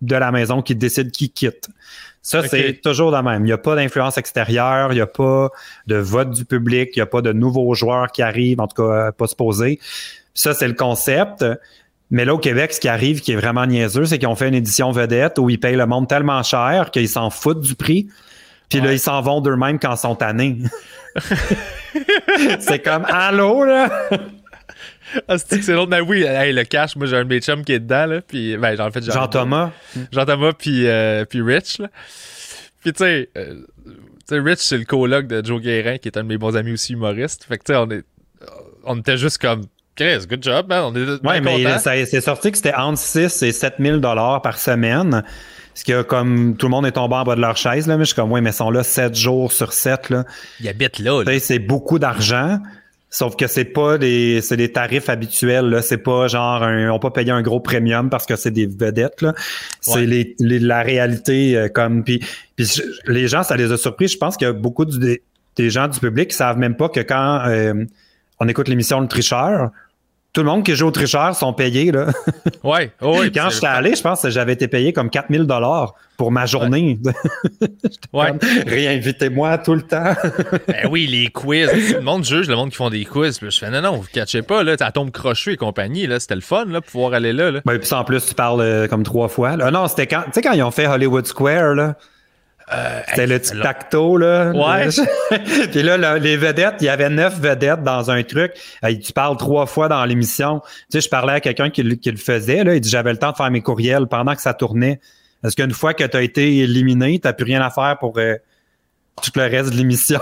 de la maison qui décident qui quitte. Ça, c'est toujours la même. Il n'y a pas d'influence extérieure, il n'y a pas de vote du public, il n'y a pas de nouveaux joueurs qui arrivent, en tout cas, euh, pas se poser. Ça, c'est le concept. Mais là, au Québec, ce qui arrive, qui est vraiment niaiseux, c'est qu'ils ont fait une édition vedette où ils payent le monde tellement cher qu'ils s'en foutent du prix. Puis là, ils s'en vont d'eux-mêmes quand ils sont tannés. c'est comme Allô, là!
Ah, c'est l'autre. Mais oui, hey, le cash, moi j'ai un de mes chums qui est dedans, là. Puis, ben, en fait,
Jean-Thomas.
Jean-Thomas, puis, euh, puis Rich, là. Puis, tu sais, euh, Rich, c'est le coloc de Joe Guérin, qui est un de mes bons amis aussi humoristes. Fait que, tu sais, on, est, on était juste comme. Chris, good job, man. On est
ouais, mais c'est sorti que c'était entre 6 et 7 000 par semaine. Ce qui a comme tout le monde est tombé en bas de leur chaise, là, mais je suis comme, ouais, mais ils sont là 7 jours sur 7. Là.
Ils habitent là. là.
C'est beaucoup d'argent. Sauf que c'est pas des c'est des tarifs habituels là, c'est pas genre un, on peut pas payer un gros premium parce que c'est des vedettes là. C'est les, la réalité euh, comme puis, puis les gens ça les a surpris, je pense qu'il y a beaucoup des gens du public qui savent même pas que quand euh, on écoute l'émission Le Tricheur, tout le monde qui joue au tricheur sont payés. Là.
Ouais,
Quand j'étais allé, je pense que j'avais été payé comme 4000 dollars pour ma journée.
Ouais.
Réinvitez-moi tout le temps.
ben oui, les quiz. le monde juge le monde qui font des quiz. je fais non, non, vous ne catchez pas. Là, à tombe crochet et compagnie. Là, c'était le fun là, pouvoir aller là. là.
Ben, puis en plus, tu parles euh, comme trois fois. Là. Non, c'était quand, tu sais, quand ils ont fait Hollywood Square. Là, euh, C'était le tic-tac-toe, là.
Ouais.
Puis là, les vedettes, il y avait neuf vedettes dans un truc. Euh, tu parles trois fois dans l'émission. Tu sais, je parlais à quelqu'un qui, le faisait, là. Il dit, j'avais le temps de faire mes courriels pendant que ça tournait. Parce qu'une fois que tu as été éliminé, tu plus rien à faire pour euh, tout le reste de l'émission.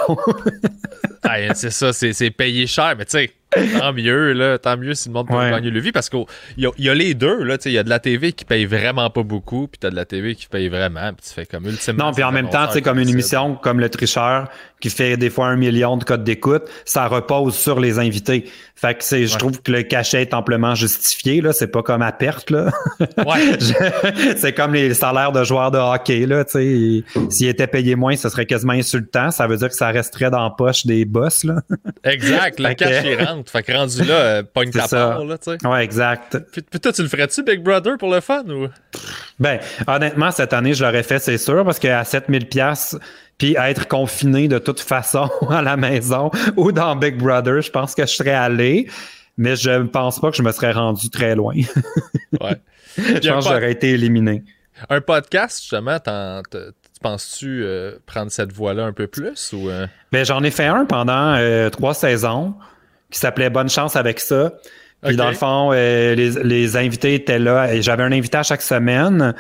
c'est ça, c'est payé cher, mais tu sais tant mieux, là. Tant mieux si le monde peut gagner le vie parce qu'il y, y, a les deux, là. Il y a de la TV qui paye vraiment pas beaucoup, puis t'as de la TV qui paye vraiment, puis tu fais comme ultimement.
Non, puis en même temps, tu sais, comme une émission comme Le Tricheur, qui fait des fois un million de codes d'écoute, ça repose sur les invités. Fait que c'est, je trouve que le cachet est amplement justifié, là. C'est pas comme à perte, là.
Ouais.
c'est comme les salaires de joueurs de hockey, là. Tu s'ils étaient payés moins, ce serait quasiment insultant. Ça veut dire que ça resterait dans la poche des boss, là.
exact. Le cachet rentre. Fait que rendu là, euh, pogne ta part, là, tu sais.
Ouais, exact.
Puis, toi, tu le ferais-tu, Big Brother, pour le fun, ou?
Ben, honnêtement, cette année, je l'aurais fait, c'est sûr, parce qu'à 7000$, puis être confiné de toute façon à la maison ou dans Big Brother, je pense que je serais allé, mais je ne pense pas que je me serais rendu très loin.
ouais.
Je pense que j'aurais été éliminé.
Un podcast, justement, penses-tu euh, prendre cette voie-là un peu plus? ou euh?
ben, J'en ai fait un pendant trois saisons qui s'appelait Bonne chance avec ça. Puis dans le fond, euh, les, les, invités étaient là. et J'avais un invité à chaque semaine.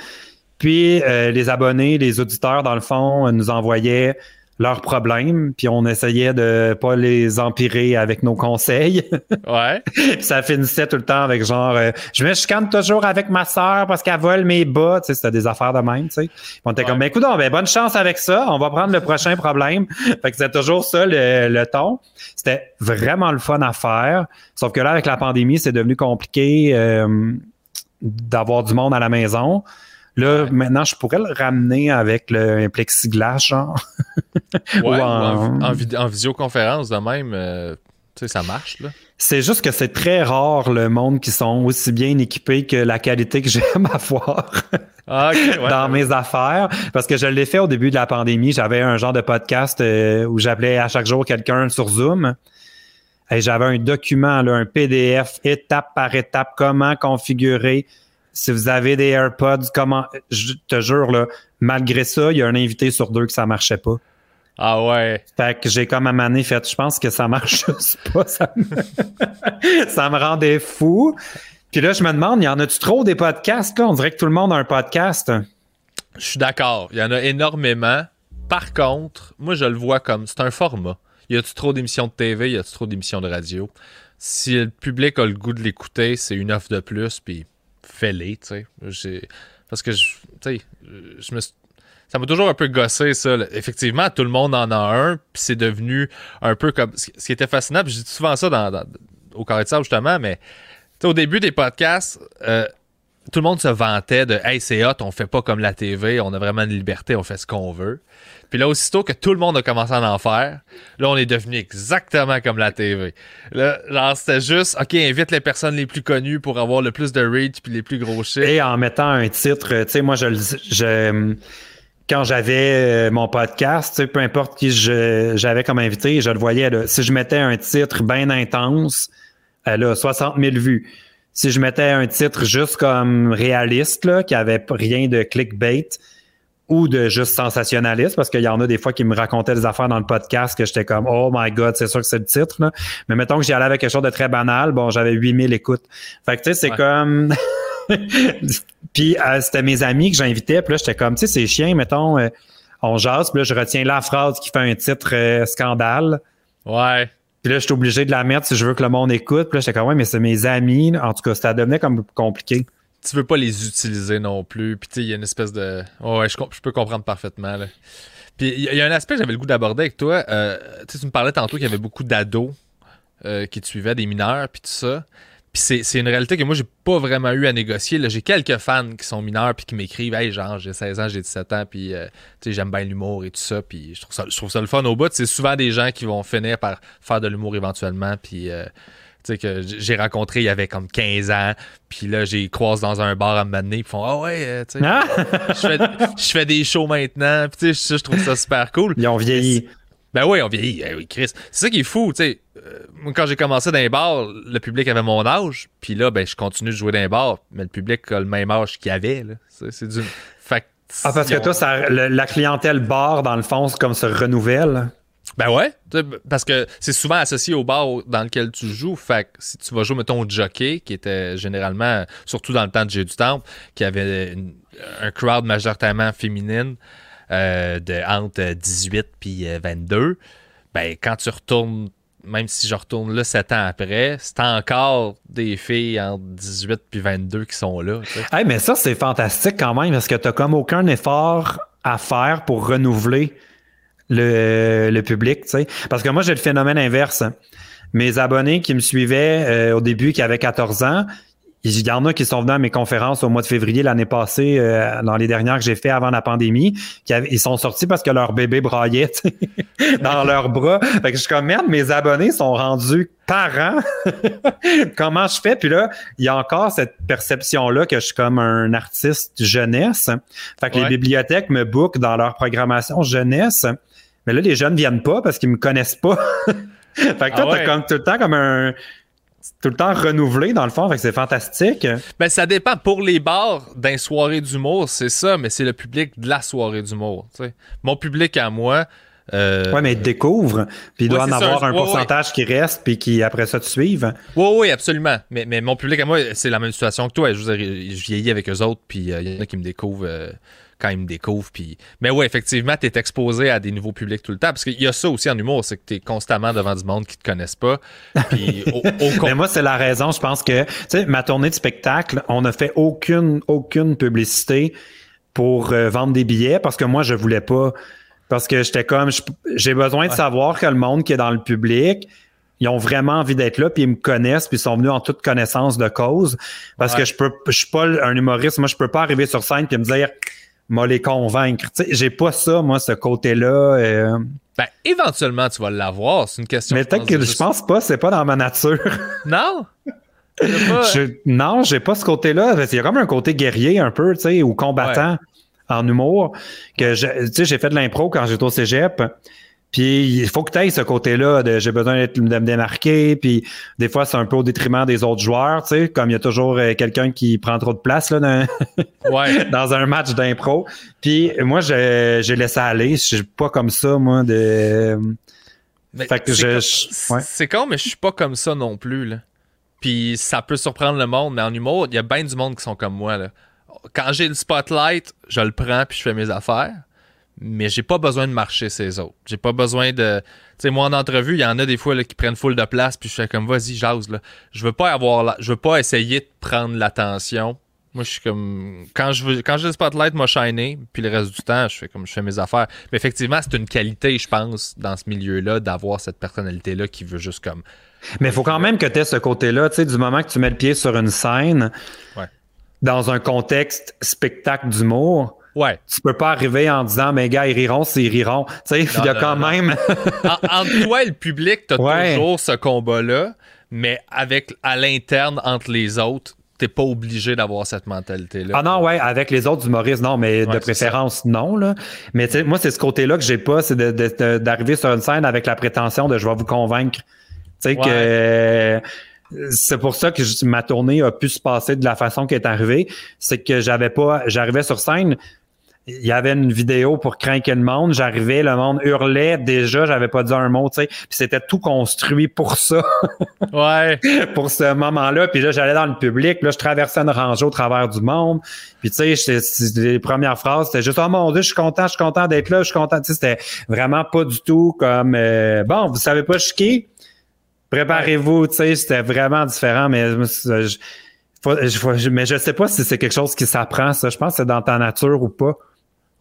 Puis euh, les abonnés, les auditeurs, dans le fond, nous envoyaient leurs problèmes, puis on essayait de pas les empirer avec nos conseils.
Ouais.
ça finissait tout le temps avec genre euh, je me chicane toujours avec ma sœur parce qu'elle vole mes bas, tu sais, c'était des affaires de même, tu sais. On était comme ben écoute, ben, bonne chance avec ça, on va prendre le prochain problème. fait que c'était toujours ça le, ton. C'était vraiment le fun à faire, sauf que là avec la pandémie, c'est devenu compliqué euh, d'avoir du monde à la maison. Là, maintenant, je pourrais le ramener avec le plexiglas, genre.
ouais, en, visioconférence de même, euh, tu sais, ça marche, là.
C'est juste que c'est très rare le monde qui sont aussi bien équipés que la qualité que j'aime avoir
ah,
dans mes affaires. Parce que je l'ai fait au début de la pandémie. J'avais un genre de podcast euh, où j'appelais à chaque jour quelqu'un sur Zoom. Et j'avais un document, là, un PDF, étape par étape, comment configurer si vous avez des AirPods, comment, je te jure, là, malgré ça, il y a un invité sur deux que ça marchait pas.
Ah ouais.
Fait que j'ai comme à mané fait, je pense que ça marche juste pas. Ça me, ça me rendait fou. Puis là, je me demande, il y en a-tu trop des podcasts? Là? On dirait que tout le monde a un podcast.
Je suis d'accord. Il y en a énormément. Par contre, moi, je le vois comme c'est un format. Y a-tu trop d'émissions de TV? Y a-tu trop d'émissions de radio? Si le public a le goût de l'écouter, c'est une offre de plus. Puis fais-les, tu sais. Parce que, tu sais, je me ça m'a toujours un peu gossé, ça. Effectivement, tout le monde en a un, puis c'est devenu un peu comme... Ce qui était fascinant, puis je dis souvent ça dans, au carré de sable, justement, mais au début des podcasts, euh, tout le monde se vantait de « Hey, c'est hot, on fait pas comme la TV, on a vraiment une liberté, on fait ce qu'on veut. » Puis là, aussitôt que tout le monde a commencé à en faire, là, on est devenu exactement comme la TV. Là, genre, c'était juste, OK, invite les personnes les plus connues pour avoir le plus de reach puis les plus gros chiffres.
Et en mettant un titre, tu sais, moi, je, je quand j'avais euh, mon podcast, peu importe qui j'avais comme invité, je le voyais, là, si je mettais un titre bien intense, elle a 60 000 vues. Si je mettais un titre juste comme réaliste, là, qui avait rien de clickbait, ou de juste sensationnaliste, parce qu'il y en a des fois qui me racontaient des affaires dans le podcast que j'étais comme Oh my God, c'est sûr que c'est le titre. Là. Mais mettons que j'y allais avec quelque chose de très banal, bon, j'avais 8000 écoutes. Fait que tu sais, c'est comme. puis euh, c'était mes amis que j'invitais, puis là, j'étais comme, tu sais, c'est chien, mettons, euh, on jase, puis là, je retiens la phrase qui fait un titre euh, scandale.
Ouais.
Puis là, je suis obligé de la mettre si je veux que le monde écoute. Puis là, j'étais comme, ouais, mais c'est mes amis. En tout cas, ça devenait comme compliqué.
Tu veux pas les utiliser non plus. Puis tu sais, il y a une espèce de. ouais, je, peux comprendre parfaitement. Là. Puis il y, a un aspect que j'avais le goût d'aborder avec toi. Euh, tu me parlais tantôt qu'il y avait beaucoup d'ados euh, qui te suivaient, des mineurs, puis tout ça. Puis c'est une réalité que moi, j'ai pas vraiment eu à négocier. J'ai quelques fans qui sont mineurs puis qui m'écrivent Hey, genre, j'ai 16 ans, j'ai 17 ans, puis euh, j'aime bien l'humour et tout ça. Puis je trouve ça, je trouve ça le fun au bout. C'est souvent des gens qui vont finir par faire de l'humour éventuellement. Puis tu sais, que j'ai rencontré il y avait comme 15 ans. Puis là, j'ai croisé dans un bar à me mener. Ils font Ah ouais, euh, tu sais, ah! je, fais, des shows maintenant. Puis tu sais, je trouve ça super cool.
Ils ont vieilli.
Ben oui, on vieillit. Eh oui, Chris. C'est ça qui est fou, tu sais. Euh, quand j'ai commencé dans les bars, le public avait mon âge. Puis là, ben, je continue de jouer dans les bars, mais le public a le même âge qu'il avait. Là. C'est, du. Fait
ah, parce que toi, ça, la clientèle bar, dans le fond, c'est comme se renouvelle.
Ben ouais, parce que c'est souvent associé au bar dans lequel tu joues. Fait que si tu vas jouer, mettons, au jockey, qui était généralement, surtout dans le temps de J'ai du Temple, qui avait un crowd majoritairement féminine, euh, de entre 18 puis 22, euh, ben quand tu retournes, même si je retourne là 7 ans après, c'est encore des filles entre 18 puis 22 qui sont là.
Mais ça, c'est fantastique quand même, parce que tu comme aucun effort à faire pour renouveler le, le public, tu sais. Parce que moi, j'ai le phénomène inverse. Mes abonnés qui me suivaient euh, au début, qui avaient 14 ans, il y en a qui sont venus à mes conférences au mois de février l'année passée, euh, dans les dernières que j'ai fait avant la pandémie. Qui ils sont sortis parce que leur bébé braillait dans leurs bras. Fait que je suis comme, merde, mes abonnés sont rendus parents. Comment je fais? Puis là, il y a encore cette perception-là que je suis comme un artiste jeunesse. Fait que les bibliothèques me bookent dans leur programmation jeunesse. Mais là, les jeunes viennent pas parce qu'ils me connaissent pas. fait que toi, ah t'as comme tout le temps comme un tout le temps renouvelé dans le fond, fait que c'est fantastique.
Ben ça dépend pour les bars d'un soirée d'humour, c'est ça, mais c'est le public de la soirée d'humour. Mon public à moi. Euh...
Ouais, mais il découvre, puis il doit en avoir un, pourcentage qui reste, puis qui après ça te suive.
Oui, oui, absolument. Mais, mais mon public à moi, c'est la même situation que toi. Je, je vieillis avec eux autres, puis euh, il y en a qui me découvrent. Euh, quand ils me découvrent. Puis... Mais ouais, effectivement, tu es exposé à des nouveaux publics tout le temps. Parce qu'il y a ça aussi en humour, c'est que tu es constamment devant du monde qui te connaissent pas. Puis
Mais moi, c'est la raison, je pense que, tu sais, ma tournée de spectacle, on n'a fait aucune, aucune publicité pour euh, vendre des billets parce que moi, je voulais pas. Parce que j'étais comme, j'ai besoin de savoir que le monde qui est dans le public, ils ont vraiment envie d'être là, puis ils me connaissent, puis ils sont venus en toute connaissance de cause. Parce que je peux, je suis pas un humoriste, moi je peux pas arriver sur scène et me dire m'a les convaincre. J'ai pas ça, moi, ce côté-là. Euh...
Ben, éventuellement, tu vas l'avoir. C'est une question.
Mais peut-être que je pense pas, c'est pas dans ma nature.
Non?
je, non, j'ai pas ce côté-là. Il y a comme un côté guerrier un peu, tu sais, ou combattant en humour. Que j'ai fait de l'impro quand j'étais au cégep. Puis il faut que tu ailles ce côté-là de j'ai besoin de me démarquer. Puis des fois, c'est un peu au détriment des autres joueurs, tu sais, comme il y a toujours euh, quelqu'un qui prend trop de place là, dans, dans un match d'impro. Puis moi, j'ai laissé aller. Je suis pas comme ça, moi, de.
fait que je. C'est con, mais je suis pas comme ça non plus. Là. Puis ça peut surprendre le monde, mais en humour, il y a bien du monde qui sont comme moi. Là. Quand j'ai le spotlight, je le prends puis je fais mes affaires mais j'ai pas besoin de marcher ces autres. J'ai pas besoin de. Tu sais, moi en entrevue, il y en a des fois là, qui prennent full de place, puis je fais comme vas-y, jase là. Je veux pas avoir la... je veux pas essayer de prendre l'attention. Moi, je suis comme quand je veux quand j'ai le spotlight m'a shiné, puis le reste du temps, je fais comme je fais mes affaires. Mais effectivement, c'est une qualité, je pense, dans ce milieu-là, d'avoir cette personnalité-là qui veut juste comme.
Mais il faut quand même que tu aies ce côté-là, tu sais, du moment que tu mets le pied sur une scène, dans un contexte spectacle d'humour
Ouais.
Tu peux pas arriver en disant, mais gars, ils riront, c'est ils riront. Tu sais, il y a quand même.
entre toi et le public, tu as toujours ce combat-là, mais avec à l'interne, entre les autres, t'es pas obligé d'avoir cette mentalité-là.
Ah non, ouais, avec les autres humoristes, non, mais de préférence, non. Là. Mais moi, c'est ce côté-là que j'ai pas, c'est d'arriver sur une scène avec la prétention de je vais vous convaincre. Tu sais, que c'est pour ça que ma tournée a pu se passer de la façon qui est arrivée. C'est que j'avais pas, j'arrivais sur scène, il y avait une vidéo pour craquer le monde. J'arrivais, le monde hurlait déjà, j'avais pas dit un mot, tu sais. Puis c'était tout construit pour ça.
ouais.
pour ce moment-là. Puis là, j'allais dans le public, là, je traversais une rangée au travers du monde. Puis tu sais, les premières phrases, c'était juste Oh mon Dieu, je suis content, je suis content d'être là, je suis content. Tu sais, c'était vraiment pas du tout comme euh, bon, vous savez pas chier. Préparez-vous, tu sais, c'était vraiment différent, mais je, je, mais je sais pas si c'est quelque chose qui s'apprend, ça. Je pense que c'est dans ta nature ou pas.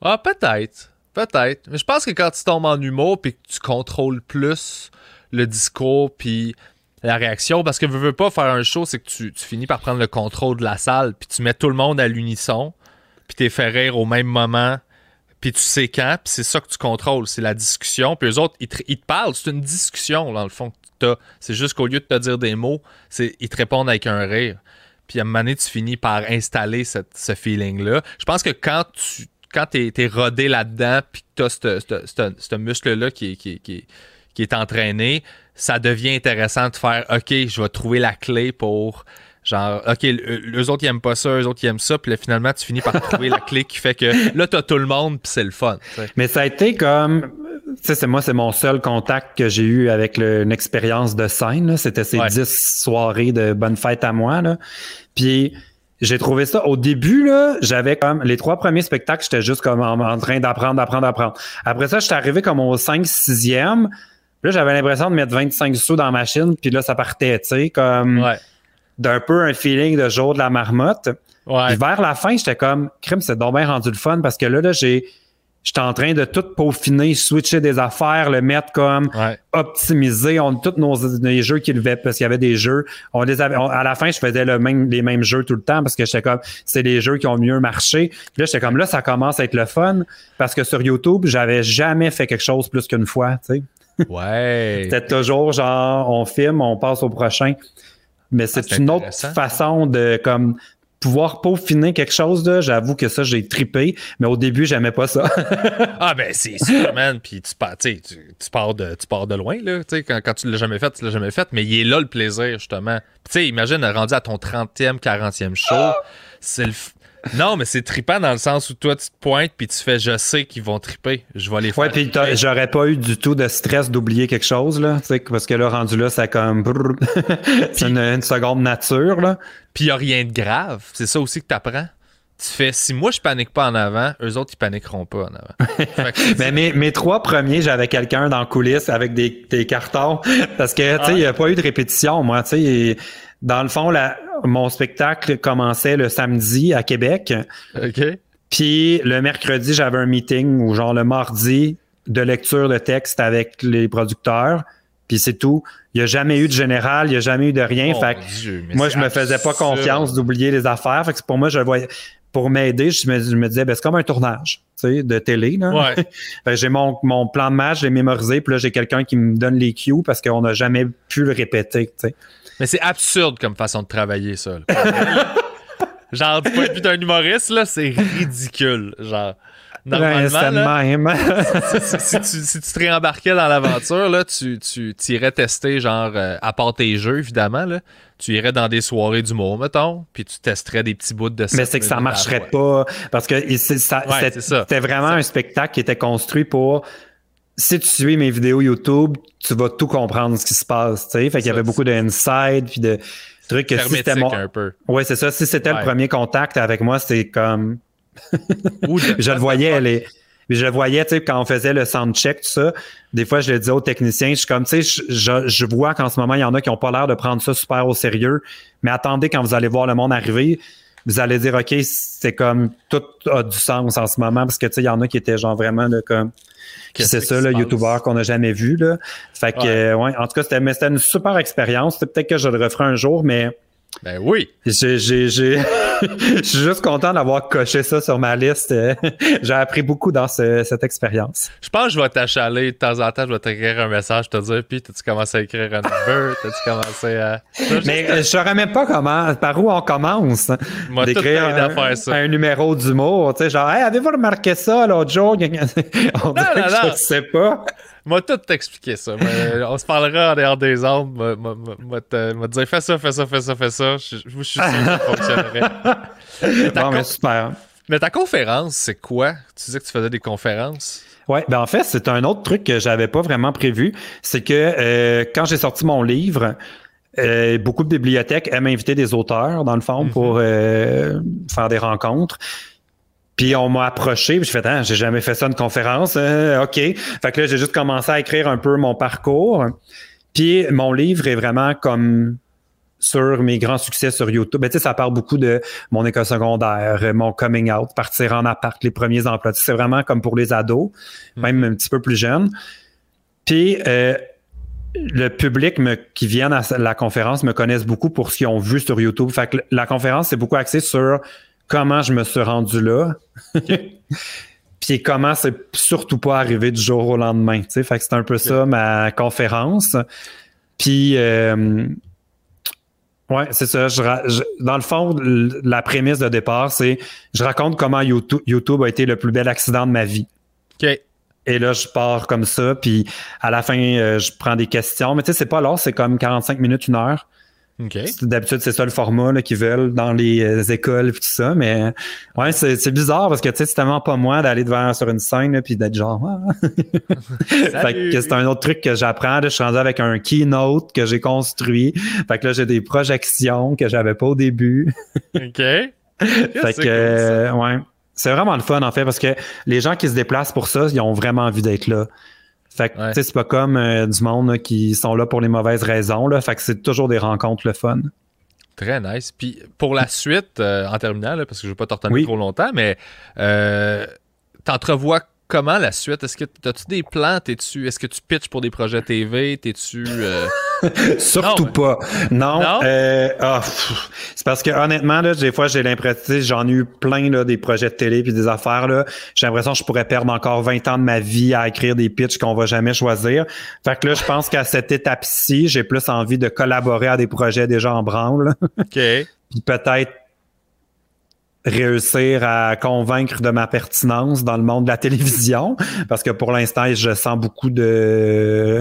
Ah, peut-être. Peut-être. Mais je pense que quand tu tombes en humour puis que tu contrôles plus le discours puis la réaction, parce que veux, veux pas faire un show, c'est que tu, finis par prendre le contrôle de la salle puis tu mets tout le monde à l'unisson puis t'es fait rire au même moment puis tu sais quand puis c'est ça que tu contrôles, c'est la discussion. Puis eux autres, ils te, parlent, c'est une discussion dans le fond. C'est juste qu'au lieu de te dire des mots, c'est ils te répondent avec un rire. Puis à un moment donné, tu finis par installer ce feeling-là. Je pense que quand tu quand t'es es rodé là-dedans, puis que t'as ce muscle-là qui, qui, qui, qui, est entraîné, ça devient intéressant de faire OK, je vais trouver la clé pour. Genre, OK, eux autres, ils aiment pas ça, eux autres, ils aiment ça, puis là, finalement, tu finis par trouver la clé qui fait que là, t'as tout le monde, puis c'est le fun.
Mais ça a été comme. Tu sais, moi, c'est mon seul contact que j'ai eu avec une expérience de scène. C'était ces dix soirées de bonne fête à moi. Là. Puis j'ai trouvé ça au début là, j'avais comme les trois premiers spectacles, j'étais juste comme en, train d'apprendre, d'apprendre, d'apprendre. Après ça, j'étais arrivé comme au 5 6e. Là, j'avais l'impression de mettre 25 sous dans la machine, puis là ça partait, tu sais, comme d'un peu un feeling de jour de la marmotte. Ouais. vers la fin, j'étais comme crime, c'est donc bien rendu le fun parce que là là, j'ai J'étais en train de tout peaufiner, switcher des affaires, le mettre comme optimiser. On a tous nos les jeux qui levaient parce qu'il y avait des jeux. On les avait, à la fin, je faisais le même, les mêmes jeux tout le temps parce que j'étais comme c'est les jeux qui ont mieux marché. Puis là, j'étais comme là, ça commence à être le fun parce que sur YouTube, j'avais jamais fait quelque chose plus qu'une fois. Tu sais.
Ouais.
C'était toujours genre on filme, on passe au prochain. Mais ah, c'est une autre façon de comme pouvoir peaufiner quelque chose, là, j'avoue que ça, j'ai tripé, mais au début, j'aimais pas ça.
ah, ben, c'est sûr, man. Puis tu pars, tu, tu, pars de, tu pars de loin, là. Quand, quand tu l'as jamais fait, tu l'as jamais fait, mais il est là le plaisir, justement. Tu sais, imagine, rendu à ton 30e, 40e show, c'est le, non, mais c'est trippant dans le sens où toi, tu te pointes puis tu fais je sais qu'ils vont tripper. Je vais les faire.
Ouais, puis j'aurais pas eu du tout de stress d'oublier quelque chose, là. Parce que là, rendu là, c'est comme. c'est une, seconde nature, là.
Puis y a rien de grave. C'est ça aussi que t'apprends. Tu fais, si moi je panique pas en avant, eux autres ils paniqueront pas en avant.
mais mes, mes, trois premiers, j'avais quelqu'un dans la coulisse avec des, des cartons parce que tu sais, il n'y a pas eu de répétition, moi, tu sais. Dans le fond, la, mon spectacle commençait le samedi à Québec.
OK.
Puis le mercredi, j'avais un meeting ou genre le mardi de lecture de texte avec les producteurs. Puis c'est tout. Il n'y a jamais eu de général, il n'y a jamais eu de rien. fait moi, je me faisais pas confiance d'oublier les affaires. Fait que pour moi, je voyais. Pour m'aider, je me, disais, ben, c'est comme un tournage de télé. Là.
Ouais.
j'ai mon, mon plan de match, je l'ai mémorisé, puis là, j'ai quelqu'un qui me donne les cues parce qu'on n'a jamais pu le répéter. sais.
Mais c'est absurde comme façon de travailler ça. genre, du point de vue d'un humoriste, là, c'est ridicule. Genre. Normalement, si, tu, te réembarquais dans l'aventure, là, tu, tu irais tester, genre, euh, à part tes jeux, évidemment, là, tu irais dans des soirées d'humour, mettons, puis tu testerais des petits bouts de
Mais c'est que ça marcherait pas, parce que c'était vraiment un spectacle qui était construit pour si tu suis mes vidéos YouTube, tu vas tout comprendre ce qui se passe, tu sais. Fait qu'il y avait beaucoup d'inside puis de trucs que si c'était mon... Ouais, c'est ça. Si c'était le premier contact avec moi, c'était comme je le voyais les je le voyais, tu sais, quand on faisait le sound check, tout ça, des fois, je le disais aux techniciens, je suis comme, tu sais, je, je, vois qu'en ce moment, il y en a qui ont pas l'air de prendre ça super au sérieux, mais attendez quand vous allez voir le monde arriver, vous allez dire, OK, c'est comme, tout a du sens en ce moment, parce que, tu sais, il y en a qui étaient genre vraiment, là, comme, c'est ça, le YouTuber qu'on n'a jamais vu. Là. Fait que, ouais. ouais en tout cas, c'était, c'était une super expérience. Peut-être que je le referai un jour, mais
ben oui.
J'ai, j'ai, j'ai... je suis juste content d'avoir coché ça sur ma liste. j'ai appris beaucoup dans cette expérience.
Je pense que je vais t'achaler de temps en temps. Je vais t'écrire un message, te dire, puis t'as-tu commencé à écrire un number? T'as-tu commencé à.
Mais je saurais même pas comment, par où on commence.
Moi, d'écrire un,
ça. un numéro d'humour. Tu sais, genre, hey, avez-vous remarqué ça l'autre jour? on non, non, non. je sais pas
m'a tout t'expliquer ça. on se parlera en dehors des ondes. M'a dire fais ça, fais ça, fais ça, fais ça. Je, suis sûr que ça fonctionnerait.
bon, mais super.
Mais ta conférence, c'est quoi? Tu disais que tu faisais des conférences?
Ouais, ben en fait, c'est un autre truc que j'avais pas vraiment prévu. C'est que euh, quand j'ai sorti mon livre, euh, beaucoup de bibliothèques aiment inviter des auteurs, dans le fond,
Mhm.
pour euh, faire des rencontres. Puis on m'a approché, puis je fais ah, j'ai jamais fait ça une conférence. Euh, OK. Fait que là, j'ai juste commencé à écrire un peu mon parcours. Puis mon livre est vraiment comme sur mes grands succès sur YouTube. Ben, tu sais, ça parle beaucoup de mon école secondaire, mon coming out, partir en appart, les premiers emplois. C'est vraiment comme pour les ados, même un petit peu plus jeunes. Puis euh, le public me, qui vient à la conférence me connaissent beaucoup pour ce qu'ils ont vu sur YouTube. Fait que la conférence, c'est beaucoup axé sur comment je me suis rendu là. Puis comment c'est surtout pas arrivé du jour au lendemain. tu sais. Fait que c'est un peu ça ma conférence. Puis euh, ouais, c'est ça. Je ra- je- dans le fond, la prémisse de départ, c'est je raconte comment YouTube, YouTube a été le plus bel accident de ma vie.
OK.
Et là, je pars comme ça, puis à la fin, euh, je prends des questions. Mais tu sais, c'est pas long, c'est comme 45 minutes, une heure.
OK.
C'est- D'habitude, c'est ça le format là, qu'ils veulent dans les euh, écoles et tout ça. Mais ouais, c'est c'est bizarre parce que tu sais, c'est tellement pas moi d'aller devant sur une scène là, puis d'être genre. Ah. fait que c'est un autre truc que j'apprends. Je suis rendu avec un keynote que j'ai construit. Fait que là, j'ai des projections que j'avais pas au début.
OK.
Fait que, euh, ouais. C'est vraiment le fun, en fait, parce que les gens qui se déplacent pour ça, ils ont vraiment envie d'être là. Fait que,
Ouais.
c'est pas comme euh, du monde là, qui sont là pour les mauvaises raisons, là. Fait que c'est toujours des rencontres le fun.
Très nice. Puis pour la suite, euh, en terminant, là, parce que je ne vais pas t'en
Oui.
trop longtemps, mais euh, t'entrevois comment la suite? Est-ce que as-tu des plans? T'es-tu, est-ce que tu pitches pour des projets TV? T'es-tu. euh,
Surtout pas. Non.
Non?
euh, ah, c'est parce que honnêtement, là, des fois, j'ai l'impression, j'en ai eu plein là, des projets de télé puis des affaires. Là. J'ai l'impression que je pourrais perdre encore 20 ans de ma vie à écrire des pitchs qu'on va jamais choisir. Fait que là, je pense qu'à cette étape-ci, j'ai plus envie de collaborer à des projets déjà en branle.
OK.
puis peut-être réussir à convaincre de ma pertinence dans le monde de la télévision parce que pour l'instant je sens beaucoup de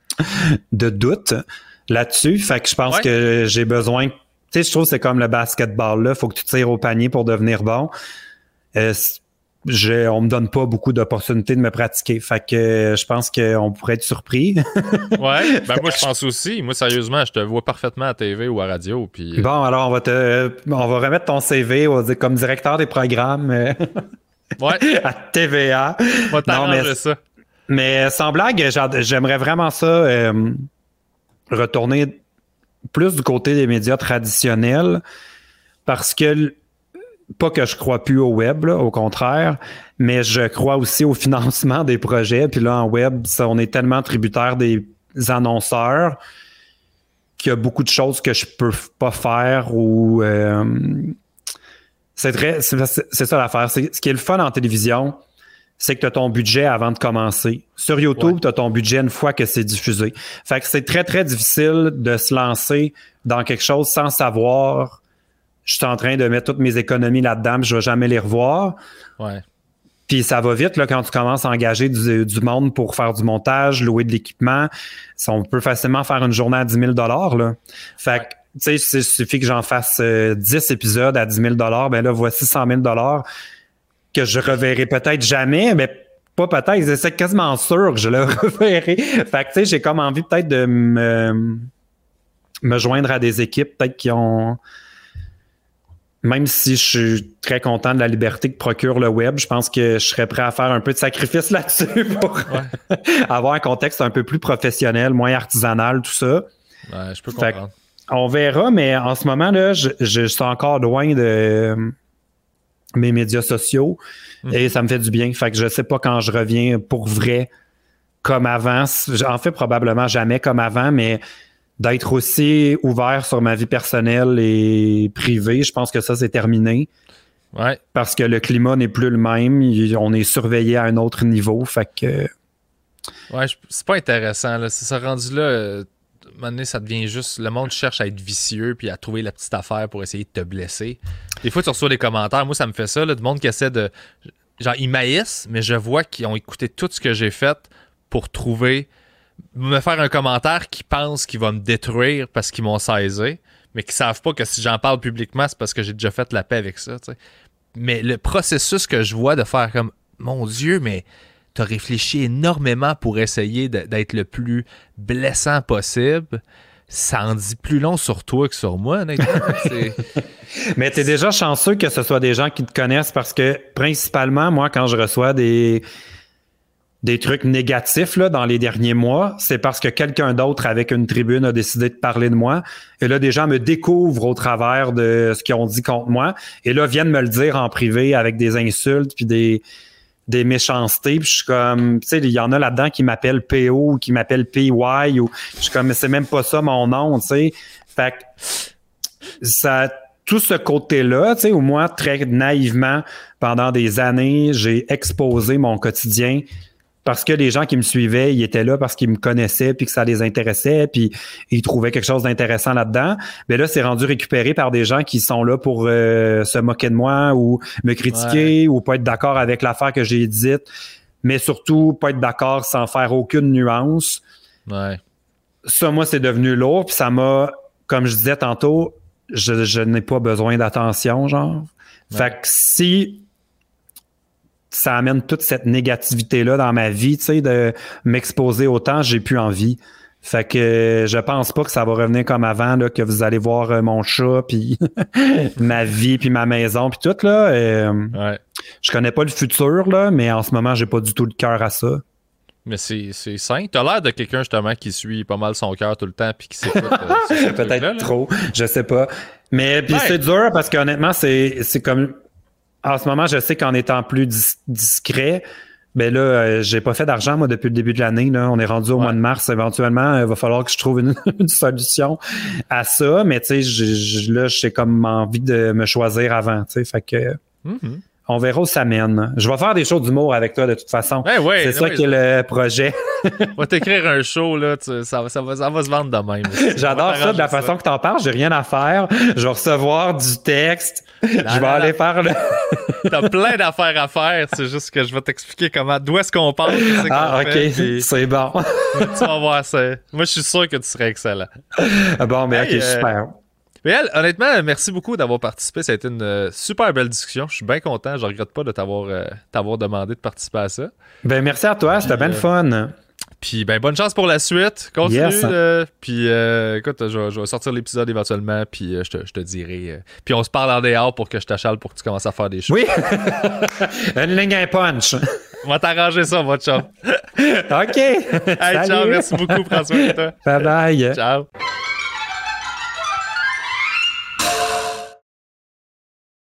de doutes là-dessus. Fait que je pense
Ouais.
que j'ai besoin tu sais je trouve que c'est comme le basketball là. Faut que tu tires au panier pour devenir bon. Euh, j'ai- on me donne pas beaucoup d'opportunités de me pratiquer fait que euh, je pense qu'on pourrait être surpris
Ouais. Ben moi, je pense aussi. Moi, sérieusement, je te vois parfaitement à TV ou à radio. Puis. euh,
bon alors on va te on va remettre ton CV on va dire comme directeur des programmes euh,
Ouais.
à TVA.
On va t'arranger
mais-
ça.
Mais sans blague, j'a- j'aimerais vraiment ça euh, retourner plus du côté des médias traditionnels parce que pas que je crois plus au web, là, au contraire, mais je crois aussi au financement des projets. Puis là, en web, ça, on est tellement tributaire des annonceurs qu'il y a beaucoup de choses que je peux pas faire ou euh, c'est très c'est ça l'affaire. Ce qui est le fun en télévision, c'est que tu as ton budget avant de commencer. Sur YouTube,
Ouais.
tu as ton budget une fois que c'est diffusé. Fait que c'est très, très difficile de se lancer dans quelque chose sans savoir je suis en train de mettre toutes mes économies là-dedans, puis je vais jamais les revoir.
Ouais.
Puis ça va vite là, quand tu commences à engager du, du monde pour faire du montage, louer de l'équipement. On peut facilement faire une journée à 10 000 là. Fait que, tu sais, il suffit que j'en fasse euh, 10 épisodes à 10 000 ben là, voici 100 000 que je reverrai peut-être jamais, mais pas peut-être, c'est quasiment sûr que je le reverrai. Fait que, tu sais, j'ai comme envie peut-être de me, me joindre à des équipes peut-être qui ont même si je suis très content de la liberté que procure le web, je pense que je serais prêt à faire un peu de sacrifice là-dessus pour avoir un contexte un peu plus professionnel, moins artisanal, tout ça.
Ouais, je peux
Fait
comprendre.
On verra, mais en ce moment, là, je, je suis encore loin de euh, mes médias sociaux et ça me fait du bien. Fait que je sais pas quand je reviens pour vrai comme avant. En fait, probablement jamais comme avant, mais d'être aussi ouvert sur ma vie personnelle et privée, je pense que ça, c'est terminé
Ouais.
parce que le climat n'est plus le même. On est surveillé à un autre niveau. Fait que
Ouais, je- c'est pas intéressant. Là. C'est ça rendu là. euh, à un moment donné, ça devient juste. Le monde cherche à être vicieux puis à trouver la petite affaire pour essayer de te blesser. Des fois, tu reçois des commentaires. Moi, ça me fait ça. Là, du monde qui essaie de. Genre, ils maïssent, mais je vois qu'ils ont écouté tout ce que j'ai fait pour trouver. Me faire un commentaire qui pense qu'il va me détruire parce qu'ils m'ont saisi, mais qui savent pas que si j'en parle publiquement, c'est parce que j'ai déjà fait la paix avec ça. mais le processus que je vois de faire comme, mon Dieu, mais t'as réfléchi énormément pour essayer d'être le plus blessant possible ça en dit plus long sur toi que sur moi.
Mais tu es déjà chanceux que ce soit des gens qui te connaissent parce que principalement, moi, quand je reçois des, des trucs négatifs là, dans les derniers mois, c'est parce que quelqu'un d'autre avec une tribune a décidé de parler de moi. Et là, des gens me découvrent au travers de ce qu'ils ont dit contre moi. Et là, viennent me le dire en privé avec des insultes puis des des méchancetés. Puis je suis comme, tu sais, il y en a là-dedans qui m'appellent PO ou qui m'appellent PY ou je suis comme, mais c'est même pas ça mon nom, tu sais. Fait que ça, tout ce côté-là, tu sais, où moi, très naïvement, pendant des années, j'ai exposé mon quotidien parce que les gens qui me suivaient, ils étaient là parce qu'ils me connaissaient puis que ça les intéressait puis ils trouvaient quelque chose d'intéressant là-dedans. Mais là, c'est rendu récupéré par des gens qui sont là pour euh, se moquer de moi ou me critiquer ou pas être d'accord avec l'affaire que j'ai dite, mais surtout pas être d'accord sans faire aucune nuance.
Ouais.
Ça, moi, c'est devenu lourd puis ça m'a, comme je disais tantôt, je, je n'ai pas besoin d'attention, genre. Fait que si ça amène toute cette négativité-là dans ma vie, tu sais, de m'exposer autant, j'ai plus envie. Fait que je pense pas que ça va revenir comme avant, là, que vous allez voir euh, mon chat, puis ma vie, puis ma maison, puis tout, là. Euh,
ouais.
Je connais pas le futur, là, mais en ce moment, j'ai pas du tout le cœur à ça.
Mais c'est, c'est sain. T'as l'air de quelqu'un, justement, qui suit pas mal son cœur tout le temps, puis qui s'écoute. Euh,
Peut-être trop, je sais pas. Mais puis c'est dur, parce qu'honnêtement, c'est, c'est comme en ce moment, je sais qu'en étant plus discret, ben là, euh, j'ai pas fait d'argent, moi, depuis le début de l'année. On est rendu au mois de mars. Éventuellement, il va falloir que je trouve une, solution à ça. Mais tu sais, là, j'ai comme envie de me choisir avant. Tu sais, fait que. Mm-hmm. On verra où ça mène. Je vais faire des shows d'humour avec toi de toute façon.
Ben ouais,
c'est ça qui est le projet.
On va t'écrire un show, là, ça, ça, va, ça, va, se vendre de même.
J'adore ça, de la façon que tu en parles. J'ai rien à faire. Je vais recevoir du texte. je vais aller faire le.
T'as plein d'affaires à faire. C'est juste que je vais t'expliquer comment, d'où est-ce qu'on parle.
Ah, ok, c'est bon.
tu vas voir ça. Moi, je suis sûr que tu serais excellent.
Bon, mais ok, euh, super.
Mais honnêtement, merci beaucoup d'avoir participé. Ça a été une euh, super belle discussion. Je suis bien content. Je regrette pas de t'avoir euh, demandé de participer à ça.
Ben merci à toi. C'était bien le fun.
Puis ben bonne chance pour la suite. Continue. puis écoute, je, vais sortir l'épisode éventuellement. Puis je, te, dirai. puis on se parle en dehors pour que je t'achale pour que tu commences à faire des choses.
Oui. Une ligne un punch.
On va t'arranger ça, votre chum.
OK.
Hey, ciao. Merci beaucoup, François.
Bye bye.
Ciao.